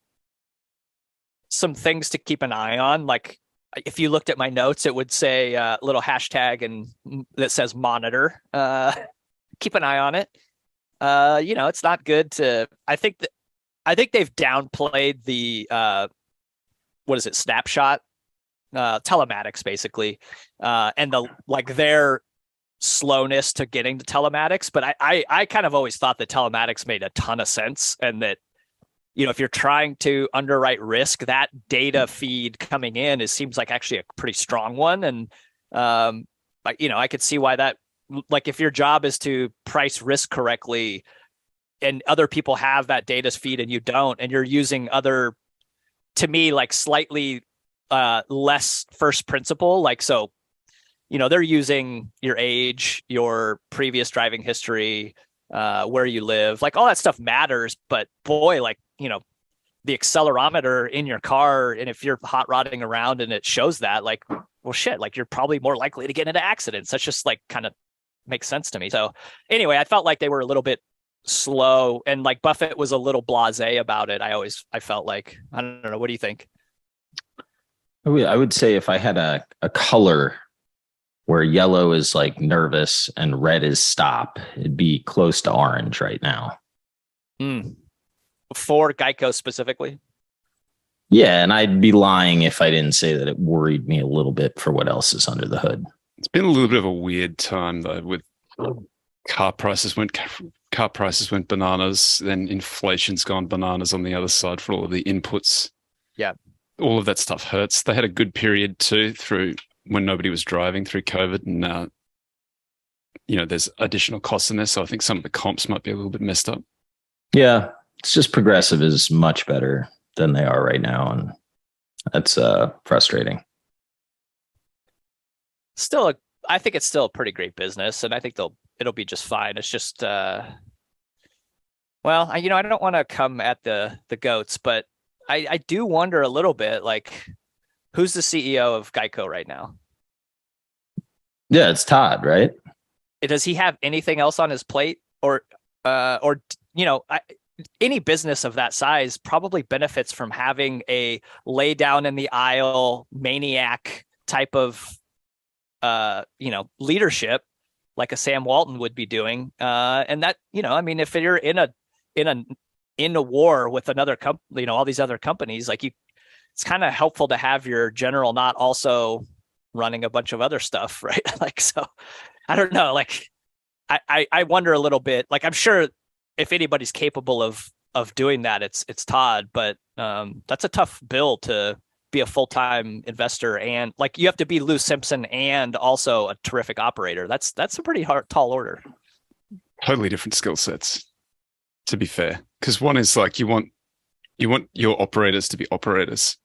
some things to keep an eye on. Like if you looked at my notes, it would say a uh, little hashtag and that says monitor. Uh, keep an eye on it. Uh, you know, it's not good to. I think that I think they've downplayed the uh, what is it? Snapshot, uh, telematics, basically, uh, and the like their slowness to getting to telematics. But I, I, I kind of always thought that telematics made a ton of sense, and that you know if you're trying to underwrite risk, that data feed coming in it seems like actually a pretty strong one, and um, you know I could see why that like if your job is to price risk correctly and other people have that data feed and you don't and you're using other to me like slightly uh less first principle like so you know they're using your age your previous driving history uh where you live like all that stuff matters but boy like you know the accelerometer in your car and if you're hot rodding around and it shows that like well shit like you're probably more likely to get into accidents. That's just like kind of makes sense to me. So anyway i felt like they were a little bit slow and like Buffett was a little blasé about it. I always I felt like I don't know. What do you think? I would say if I had a, a color where yellow is like nervous and red is stop, it'd be close to orange right now. Mm. For Geico specifically? Yeah, and I'd be lying if I didn't say that it worried me a little bit for what else is under the hood. It's been a little bit of a weird time though with car prices went car prices went bananas. Then inflation's gone bananas on the other side for all of the inputs. Yeah, all of that stuff hurts. They had a good period too through when nobody was driving through COVID, and uh, you know there's additional costs in there. So I think some of the comps might be a little bit messed up. Yeah, it's just progressive is much better than they are right now, and that's uh, frustrating. Still, a, I think it's still a pretty great business, and I think they'll it'll be just fine. It's just, uh, well, I, you know, I don't want to come at the the goats, but I I do wonder a little bit, like, who's the CEO of Geico right now? Yeah, it's Todd, right? Does he have anything else on his plate, or, uh, or you know, I, any business of that size probably benefits from having a lay down in the aisle maniac type of uh you know leadership like a Sam Walton would be doing. Uh, and that, you know, I mean, if you're in a in a in a war with another company, you know, all these other companies, like you, it's kind of helpful to have your general not also running a bunch of other stuff, right? like, so I don't know. Like, I, I I wonder a little bit. Like, I'm sure if anybody's capable of of doing that, it's it's Todd. But um, that's a tough bill to be a full-time investor and like you have to be Lou Simpson and also a terrific operator. That's that's a pretty hard tall order. Totally different skill sets, to be fair. Because one is like you want you want your operators to be operators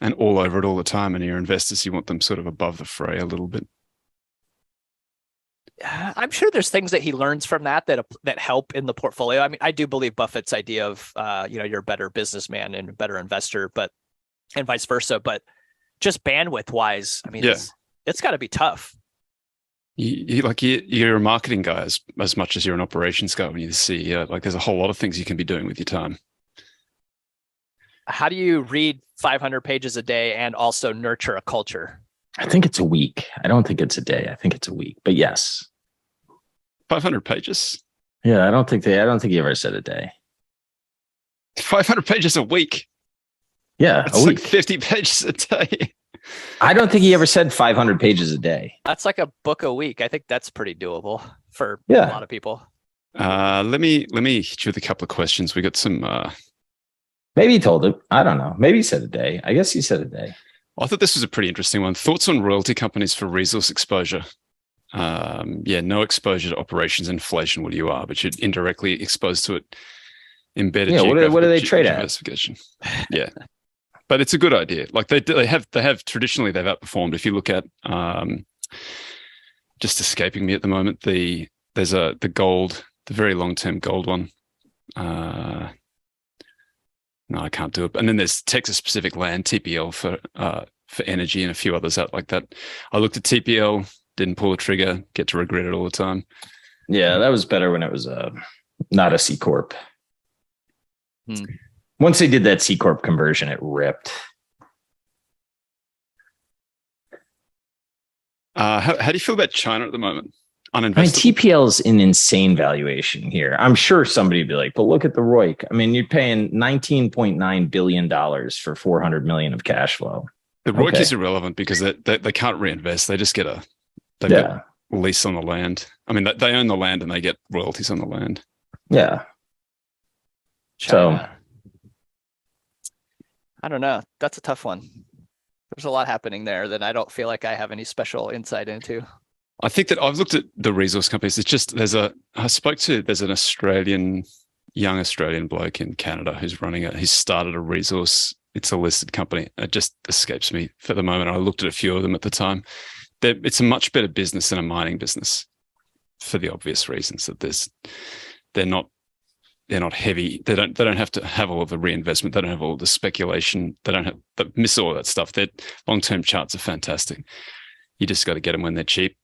and all over it all the time, and your investors you want them sort of above the fray a little bit. I'm sure there's things that he learns from that that that help in the portfolio. I mean, I do believe Buffett's idea of uh, you know you're a better businessman and a better investor, but and vice versa. But just bandwidth wise, I mean, yeah. it's, it's got to be tough. You, you, like you, you're a marketing guy as, as much as you're an operations guy when you're the CEO. Like there's a whole lot of things you can be doing with your time. How do you read 500 pages a day and also nurture a culture? I think it's a week. I don't think it's a day. I think it's a week. But yes, 500 pages. Yeah, I don't think they. I don't think he ever said a day. 500 pages a week. Yeah, it's like 50 pages a day. I don't think he ever said 500 pages a day. That's like a book a week. I think that's pretty doable for yeah. a lot of people. Uh, let me let me hit you with a couple of questions. We got some. Uh... Maybe he told it. I don't know. Maybe he said a day. I guess he said a day. I thought this was a pretty interesting one. Thoughts on royalty companies for resource exposure? Um, yeah, no exposure to operations inflation. What you are, but you're indirectly exposed to it. Embedded. Yeah. What do, what do they trade at? Yeah but it's a good idea. Like they they have they have traditionally they've outperformed. If you look at um, just escaping me at the moment. The there's a the gold, the very long term gold one. Uh, no, I can't do it. And then there's Texas Pacific Land TPL for uh, for energy and a few others out like that. I looked at TPL, didn't pull the trigger, get to regret it all the time. Yeah, that was better when it was a not a C corp. Hmm. Once they did that C corp conversion, it ripped. Uh, how, how do you feel about China at the moment? I mean, Uninvestable. TPL is an insane valuation here. I'm sure somebody would be like, but look at the ROIC. I mean, you're paying $19.9 billion for 400 million of cash flow. the ROIC okay. is irrelevant because they, they they can't reinvest. They just get a they Yeah. get lease on the land. I mean, they, they own the land and they get royalties on the land. Yeah. So- China. I don't know. That's a tough one. There's a lot happening there that I don't feel like I have any special insight into. I think that I've looked at the resource companies. It's just there's a I spoke to there's an Australian young Australian bloke in Canada who's running it. He's started a resource. It's a listed company. It just escapes me for the moment. I looked at a few of them at the time. They're, it's a much better business than a mining business, for the obvious reasons that there's they're not they're not heavy. They don't they don't have to have all of the reinvestment. They don't have all the speculation. They don't have they miss all that stuff. Their long term charts are fantastic. You just got to get them when they're cheap.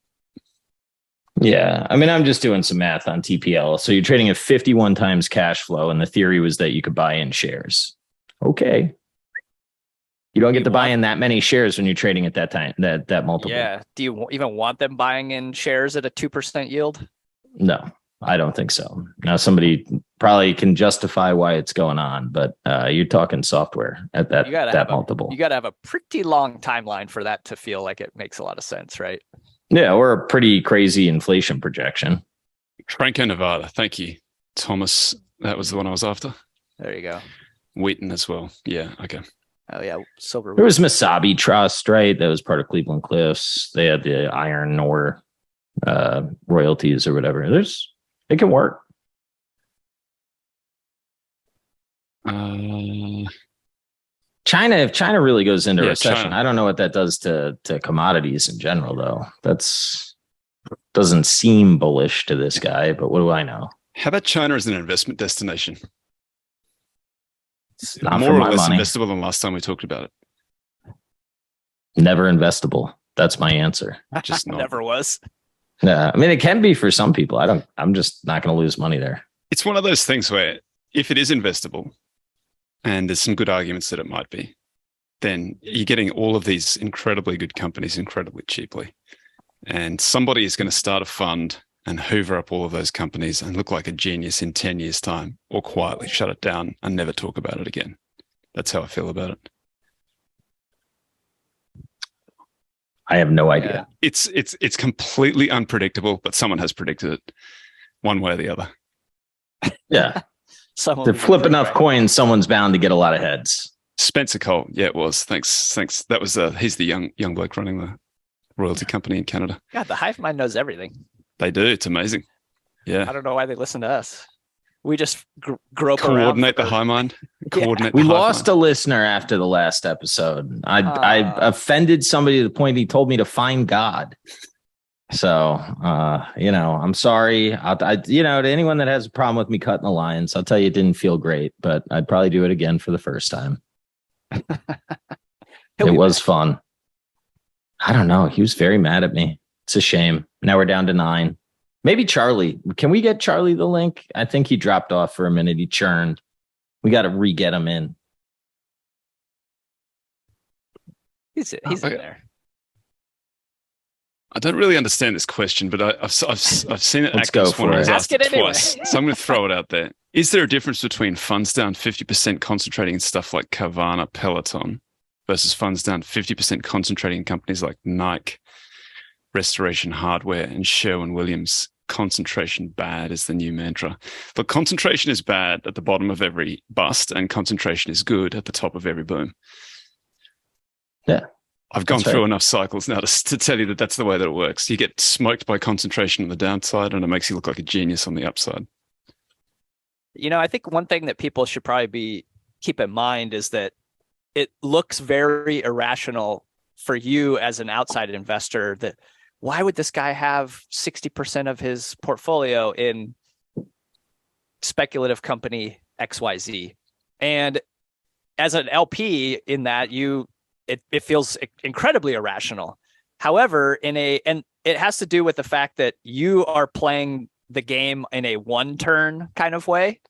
Yeah. I mean, I'm just doing some math on TPL. So you're trading at 51 times cash flow, and the theory was that you could buy in shares. Okay. You don't get You to buy want- in that many shares when you're trading at that time, that that multiple. Yeah. Do you even want them buying in shares at a 2% yield? No, I don't think so. Now somebody probably can justify why it's going on, but uh, you're talking software at that You gotta that have a- multiple. You got to have a pretty long timeline for that to feel like it makes a lot of sense, right? yeah, or a pretty crazy inflation projection. Franco Nevada. Thank you, Thomas. That was the one I was after. There you go. Wheaton as well. Yeah. Okay. Oh, yeah. Silver. There was Mesabi Trust, right? That was part of Cleveland Cliffs. They had the iron ore uh, royalties or whatever. There's it can work. Uh, China, if China really goes into Yeah, recession, China. I don't know what that does to to commodities in general, though. That's doesn't seem bullish to this guy, but what do I know? how about China as an investment destination? It's not More for or my less money. investable than last time we talked about it. Never investable. That's my answer. Just not. Never was. Yeah, I mean it can be for some people. I don't. I'm just not going to lose money there. It's one of those things where if it is investable, and there's some good arguments that it might be, then you're getting all of these incredibly good companies incredibly cheaply. And somebody is going to start a fund and hoover up all of those companies and look like a genius in 10 years' time, or quietly shut it down and never talk about it again. That's how I feel about it. I have no idea. It's it's it's completely unpredictable, but someone has predicted it one way or the other. Yeah, Someone to would flip enough right? coins, someone's bound to get a lot of heads. Spencer Cole, yeah, it was. Thanks, thanks. That was uh, he's the young young bloke running the royalty company in Canada. God, the hive mind knows everything. They do. It's amazing. Yeah. I don't know why they listen to us. We just gr- grope around. Coordinate the high mind. Coordinate. We lost mind. a listener after the last episode. I I Ah. offended somebody to the point he told me to find God. So, uh, you know, I'm sorry. I, I, you know, to anyone that has a problem with me cutting the lines, I'll tell you it didn't feel great, but I'd probably do it again for the first time. It be was fun. I don't know. He was very mad at me. It's a shame. Now we're down to nine. Maybe Charlie. Can we get Charlie the link? I think he dropped off for a minute. He churned. We got to re get him in. He's he's in Okay. there. I don't really understand this question, but I, I've, I've, I've seen it Let's act go as one for it. Ask asked it anyway. twice. So I'm going to throw it out there. Is there a difference between funds down 50% concentrating in stuff like Carvana, Peloton versus funds down 50% concentrating in companies like Nike, Restoration Hardware, and Sherwin Williams? Concentration bad is the new mantra. But concentration is bad at the bottom of every bust, and concentration is good at the top of every boom. Yeah. I've gone That's through right. enough cycles now to, to tell you that that's the way that it works. You get smoked by concentration on the downside, and it makes you look like a genius on the upside. You know, I think one thing that people should probably be keep in mind is that it looks very irrational for you as an outside investor that why would this guy have 60% of his portfolio in speculative company XYZ? And as an LP in that, you it, it feels incredibly irrational. However, in a and it has to do with the fact that you are playing the game in a one turn kind of way.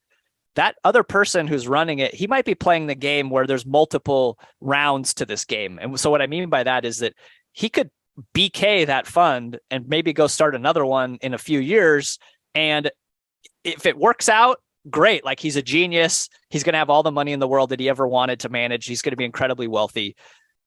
That other person who's running it, he might be playing the game where there's multiple rounds to this game. And so what I mean by that is that he could BK that fund and maybe go start another one in a few years. And if it works out, great. Like he's a genius. He's going to have all the money in the world that he ever wanted to manage. He's going to be incredibly wealthy.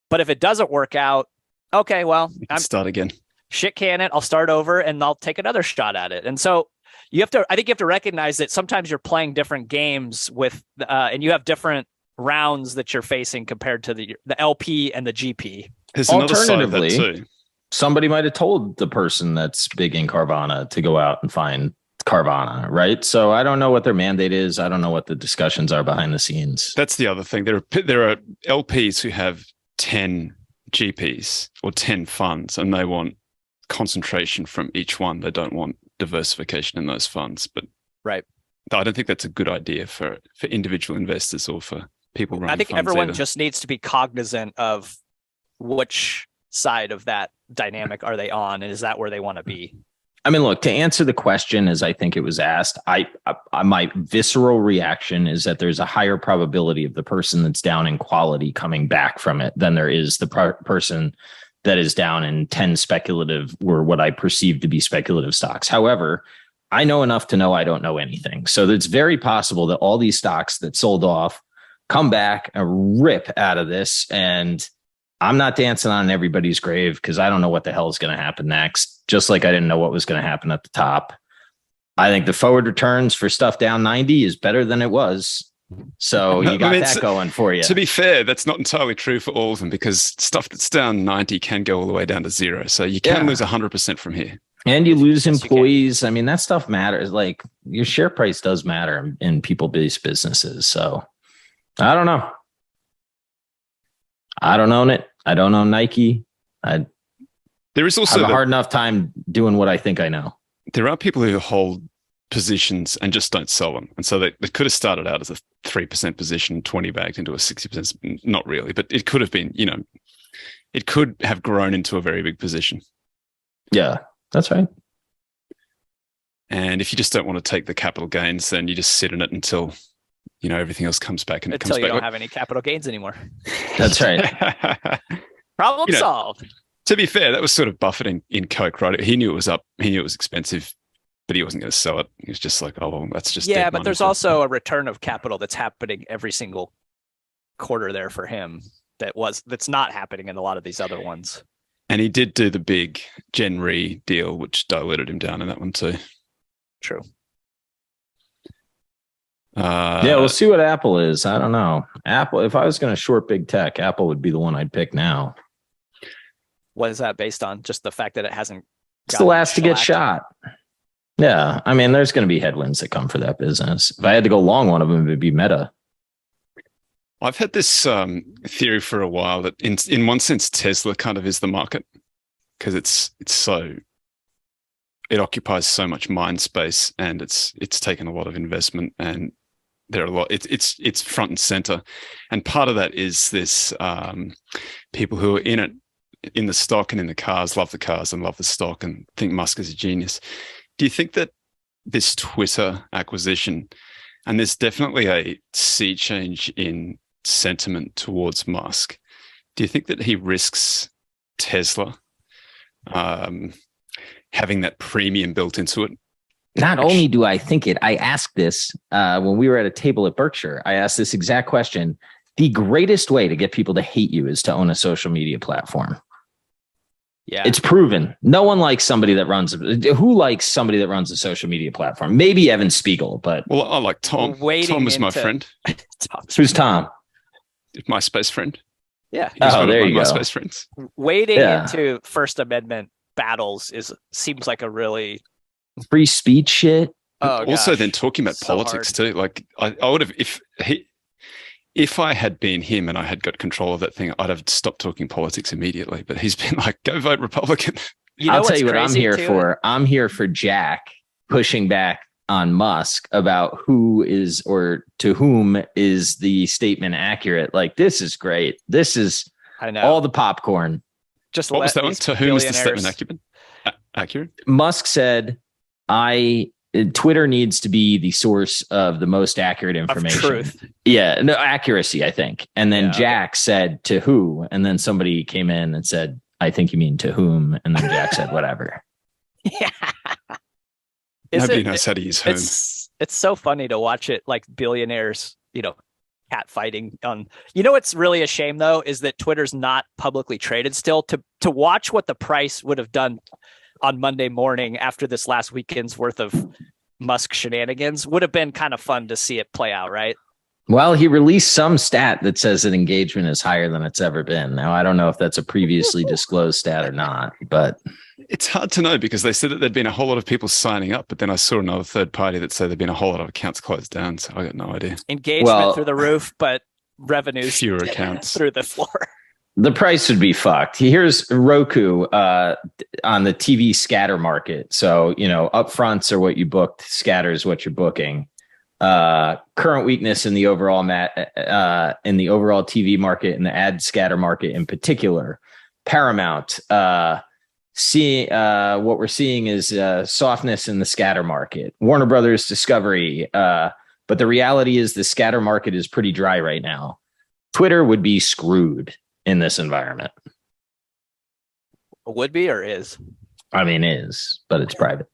But if it doesn't work out, okay, well, I'm start again. Shit can it. I'll start over and I'll take another shot at it. And so you have to, I think you have to recognize that sometimes you're playing different games with, uh, and you have different rounds that you're facing compared to the the LP and the GP. There's another side of that too somebody might have told the person that's big in Carvana to go out and find Carvana, right? So I don't know what their mandate is. I don't know what the discussions are behind the scenes. That's the other thing. There are there are LPs who have ten GPs or ten funds, and they want concentration from each one. They don't want diversification in those funds. But right, I don't think that's a good idea for for individual investors or for people running. I think everyone either. just needs to be cognizant of which side of that dynamic are they on and is that where they want to be? I mean look to answer the question as i think it was asked I, I, my visceral reaction is that there's a higher probability of the person that's down in quality coming back from it than there is the person that is down in 10 speculative or what i perceive to be speculative stocks. However i know enough to know i don't know anything. So it's very possible that all these stocks that sold off come back and rip out of this and I'm not dancing on everybody's grave because I don't know what the hell is going to happen next. Just like I didn't know what was going to happen at the top. I think the forward returns for stuff down 90 is better than it was. So you got I mean, that going for you. To be fair, that's not entirely true for all of them because stuff that's down 90 can go all the way down to zero. So you can yeah. lose 100% from here. And you lose employees. I mean, that stuff matters. Like your share price does matter in people based businesses. So I don't know. I don't own it. I don't own Nike. I there is also have a hard enough time doing what I think I know. There are people who hold positions and just don't sell them, and so they, they could have started out as a three percent position, twenty backed into a sixty percent. Not really, but it could have been. You know, it could have grown into a very big position. Yeah, that's right. And if you just don't want to take the capital gains, then you just sit in it until you know everything else comes back and until it comes you don't have any capital gains anymore. That's right. Problem you know, solved. To be fair, that was sort of buffeting in Coke, right? He knew it was up. He knew it was expensive, but he wasn't going to sell it. He was just like, oh, well, that's just yeah. But there's also a return of capital that's happening every single quarter there for him. That was that's not happening in a lot of these other ones. And he did do the big Gen Re deal, which diluted him down in that one too. True. Uh, yeah, we'll see what Apple is. I don't know. Apple. If I was going to short big tech, Apple would be the one I'd pick now. What is that based on? Just the fact that it hasn't. It's the last to get shot. Yeah, I mean, there's going to be headwinds that come for that business. If I had to go long one of them, it'd be Meta. I've had this um, theory for a while that, in in one sense, Tesla kind of is the market because it's it's so it occupies so much mind space and it's it's taken a lot of investment and there are a lot. It's it's it's front and center, and part of that is this um, people who are in it, in the stock and in the cars, love the cars and love the stock, and think Musk is a genius. Do you think that this Twitter acquisition, and there's definitely a sea change in sentiment towards Musk, do you think that he risks Tesla um, having that premium built into it not only do I think it, I asked this uh, when we were at a table at Berkshire. I asked this exact question. The greatest way to get people to hate you is to own a social media platform. Yeah. It's proven. No one likes somebody that runs who likes somebody that runs a social media platform. Maybe Evan Spiegel, but well, I like Tom. Tom was my friend. Who's Tom? My space friend. Yeah. He's oh, there you my go. Space friends. Wading yeah. into First Amendment battles is seems like a really free speech shit. Oh, also, gosh. then talking about so politics hard. too. Like I, I would have if he, if I had been him and I had got control of that thing, I'd have stopped talking politics immediately. But he's been like, "Go vote Republican." You know I'll tell you what I'm here too? for. I'm here for Jack pushing back on Musk about who is or to whom is the statement accurate. Like this is great. This is I know. all the popcorn. just What was that one? To whom is the statement accurate? Accurate? Musk said, "I." Twitter needs to be the source of the most accurate Of information. truth. Yeah, no accuracy, I think. And then Yeah. Jack said to who, and then somebody came in and said, "I think you mean to whom," and then Jack said, "Whatever." Yeah. Is Nobody it- knows how to use whom. it's it's so funny to watch it like billionaires you know cat fighting on you know what's really a shame though is that twitter's not publicly traded still to to watch what the price would have done on monday morning after this last weekend's worth of musk shenanigans would have been kind of fun to see it play out right Well, he released some stat that says that engagement is higher than it's ever been. Now, I don't know if that's a previously disclosed stat or not, but It's hard to know because they said that there'd been a whole lot of people signing up, but then I saw another third party that said there'd been a whole lot of accounts closed down. So I got no idea. engagement Well- through the roof but revenues Fewer accounts. through the floor the price would be fucked. Here's Roku uh, on the TV scatter market. So, you know, upfronts are what you booked, scatter is what you're booking. Uh, current weakness in the overall mat, uh, in the overall TV market and the ad scatter market in particular. Paramount, uh, see, uh, what we're seeing is uh, softness in the scatter market. Warner Brothers Discovery, uh, but the reality is the scatter market is pretty dry right now. Twitter would be screwed in this environment. would be or is I mean, is, but it's private.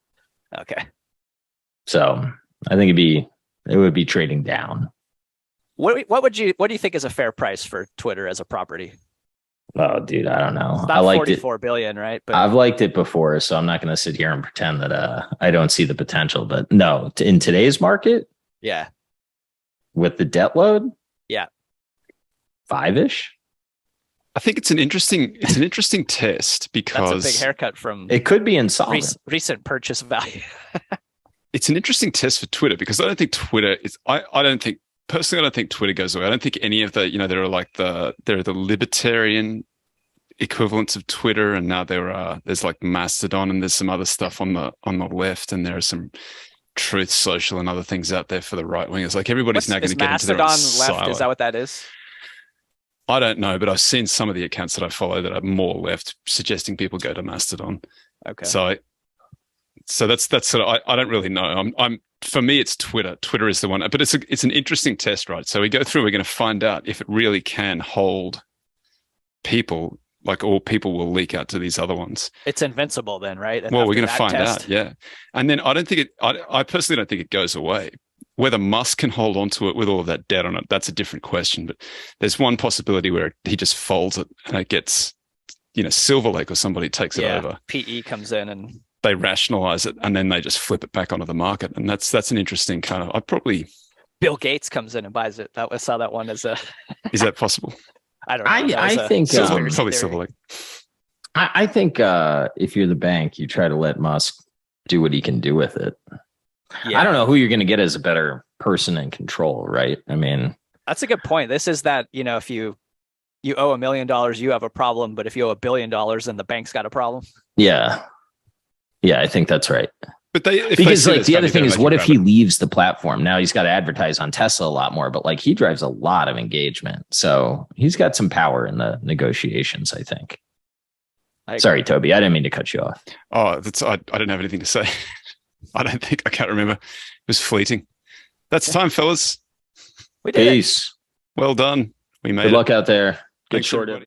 okay So I think it'd be, it would be trading down. what what would you what do you think is a fair price for twitter as a property Oh, dude, I don't know. I liked it. 44 billion, right? But I've liked it before, so I'm not going to sit here and pretend that uh, I don't see the potential. But no, in today's market yeah, with the debt load, Yeah. five ish. I think it's an interesting it's an interesting test that's because a big haircut from It could be insolvent. rec- recent purchase value. it's an interesting test for Twitter because I don't think Twitter is I, I don't think personally I don't think Twitter goes away. I don't think any of the you know there are like the there are the libertarian equivalents of Twitter and now there are there's like Mastodon and there's some other stuff on the on the left and there are some Truth Social and other things out there for the right wingers. Like everybody's What's, now going to get into their Mastodon own left? silo. Is that what that is? I don't know, but I've seen some of the accounts that I follow that are more left, suggesting people go to Mastodon. Okay. So, I, so that's that's sort of I, I don't really know. I'm I'm for me it's Twitter. Twitter is the one, but it's a, it's an interesting test, right? So we go through. We're going to find out if it really can hold people. Like all people will leak out to these other ones. it's invincible then, right? And well, we're going to find test- out, yeah. And then I don't think it. I, I personally don't think it goes away. Whether Musk can hold on to it with all of that debt on it, that's a different question. But there's one possibility where he just folds it and it gets, you know, Silver Lake or somebody takes it over. PE comes in and They rationalize it and then they just flip it back onto the market. And that's that's an interesting kind of. I probably Bill Gates comes in and buys it. That I saw that one as a is that possible? I don't know. I- That was I a think, Silver, um, probably theory. Silver Lake. I, I think uh, if you're the bank, you try to let Musk do what he can do with it. Yeah. I don't know who you're going to get as a better person in control, right? I mean, That's a good point. This is that, you know, if you you owe a million dollars, you have a problem, but if you owe a billion dollars, then the bank's got a problem. yeah. Yeah, I think that's right. But they if because see like the other thing is what if he it. leaves the platform now he's got to advertise on tesla a lot more but like he drives a lot of engagement so he's got some power in the negotiations i think I sorry toby i didn't mean to cut you off Oh, that's I, I don't have anything to say. I don't think I can't remember. It was fleeting. That's time, fellas. We did it. peace Well done. We made good it. luck out there good Thanks, short.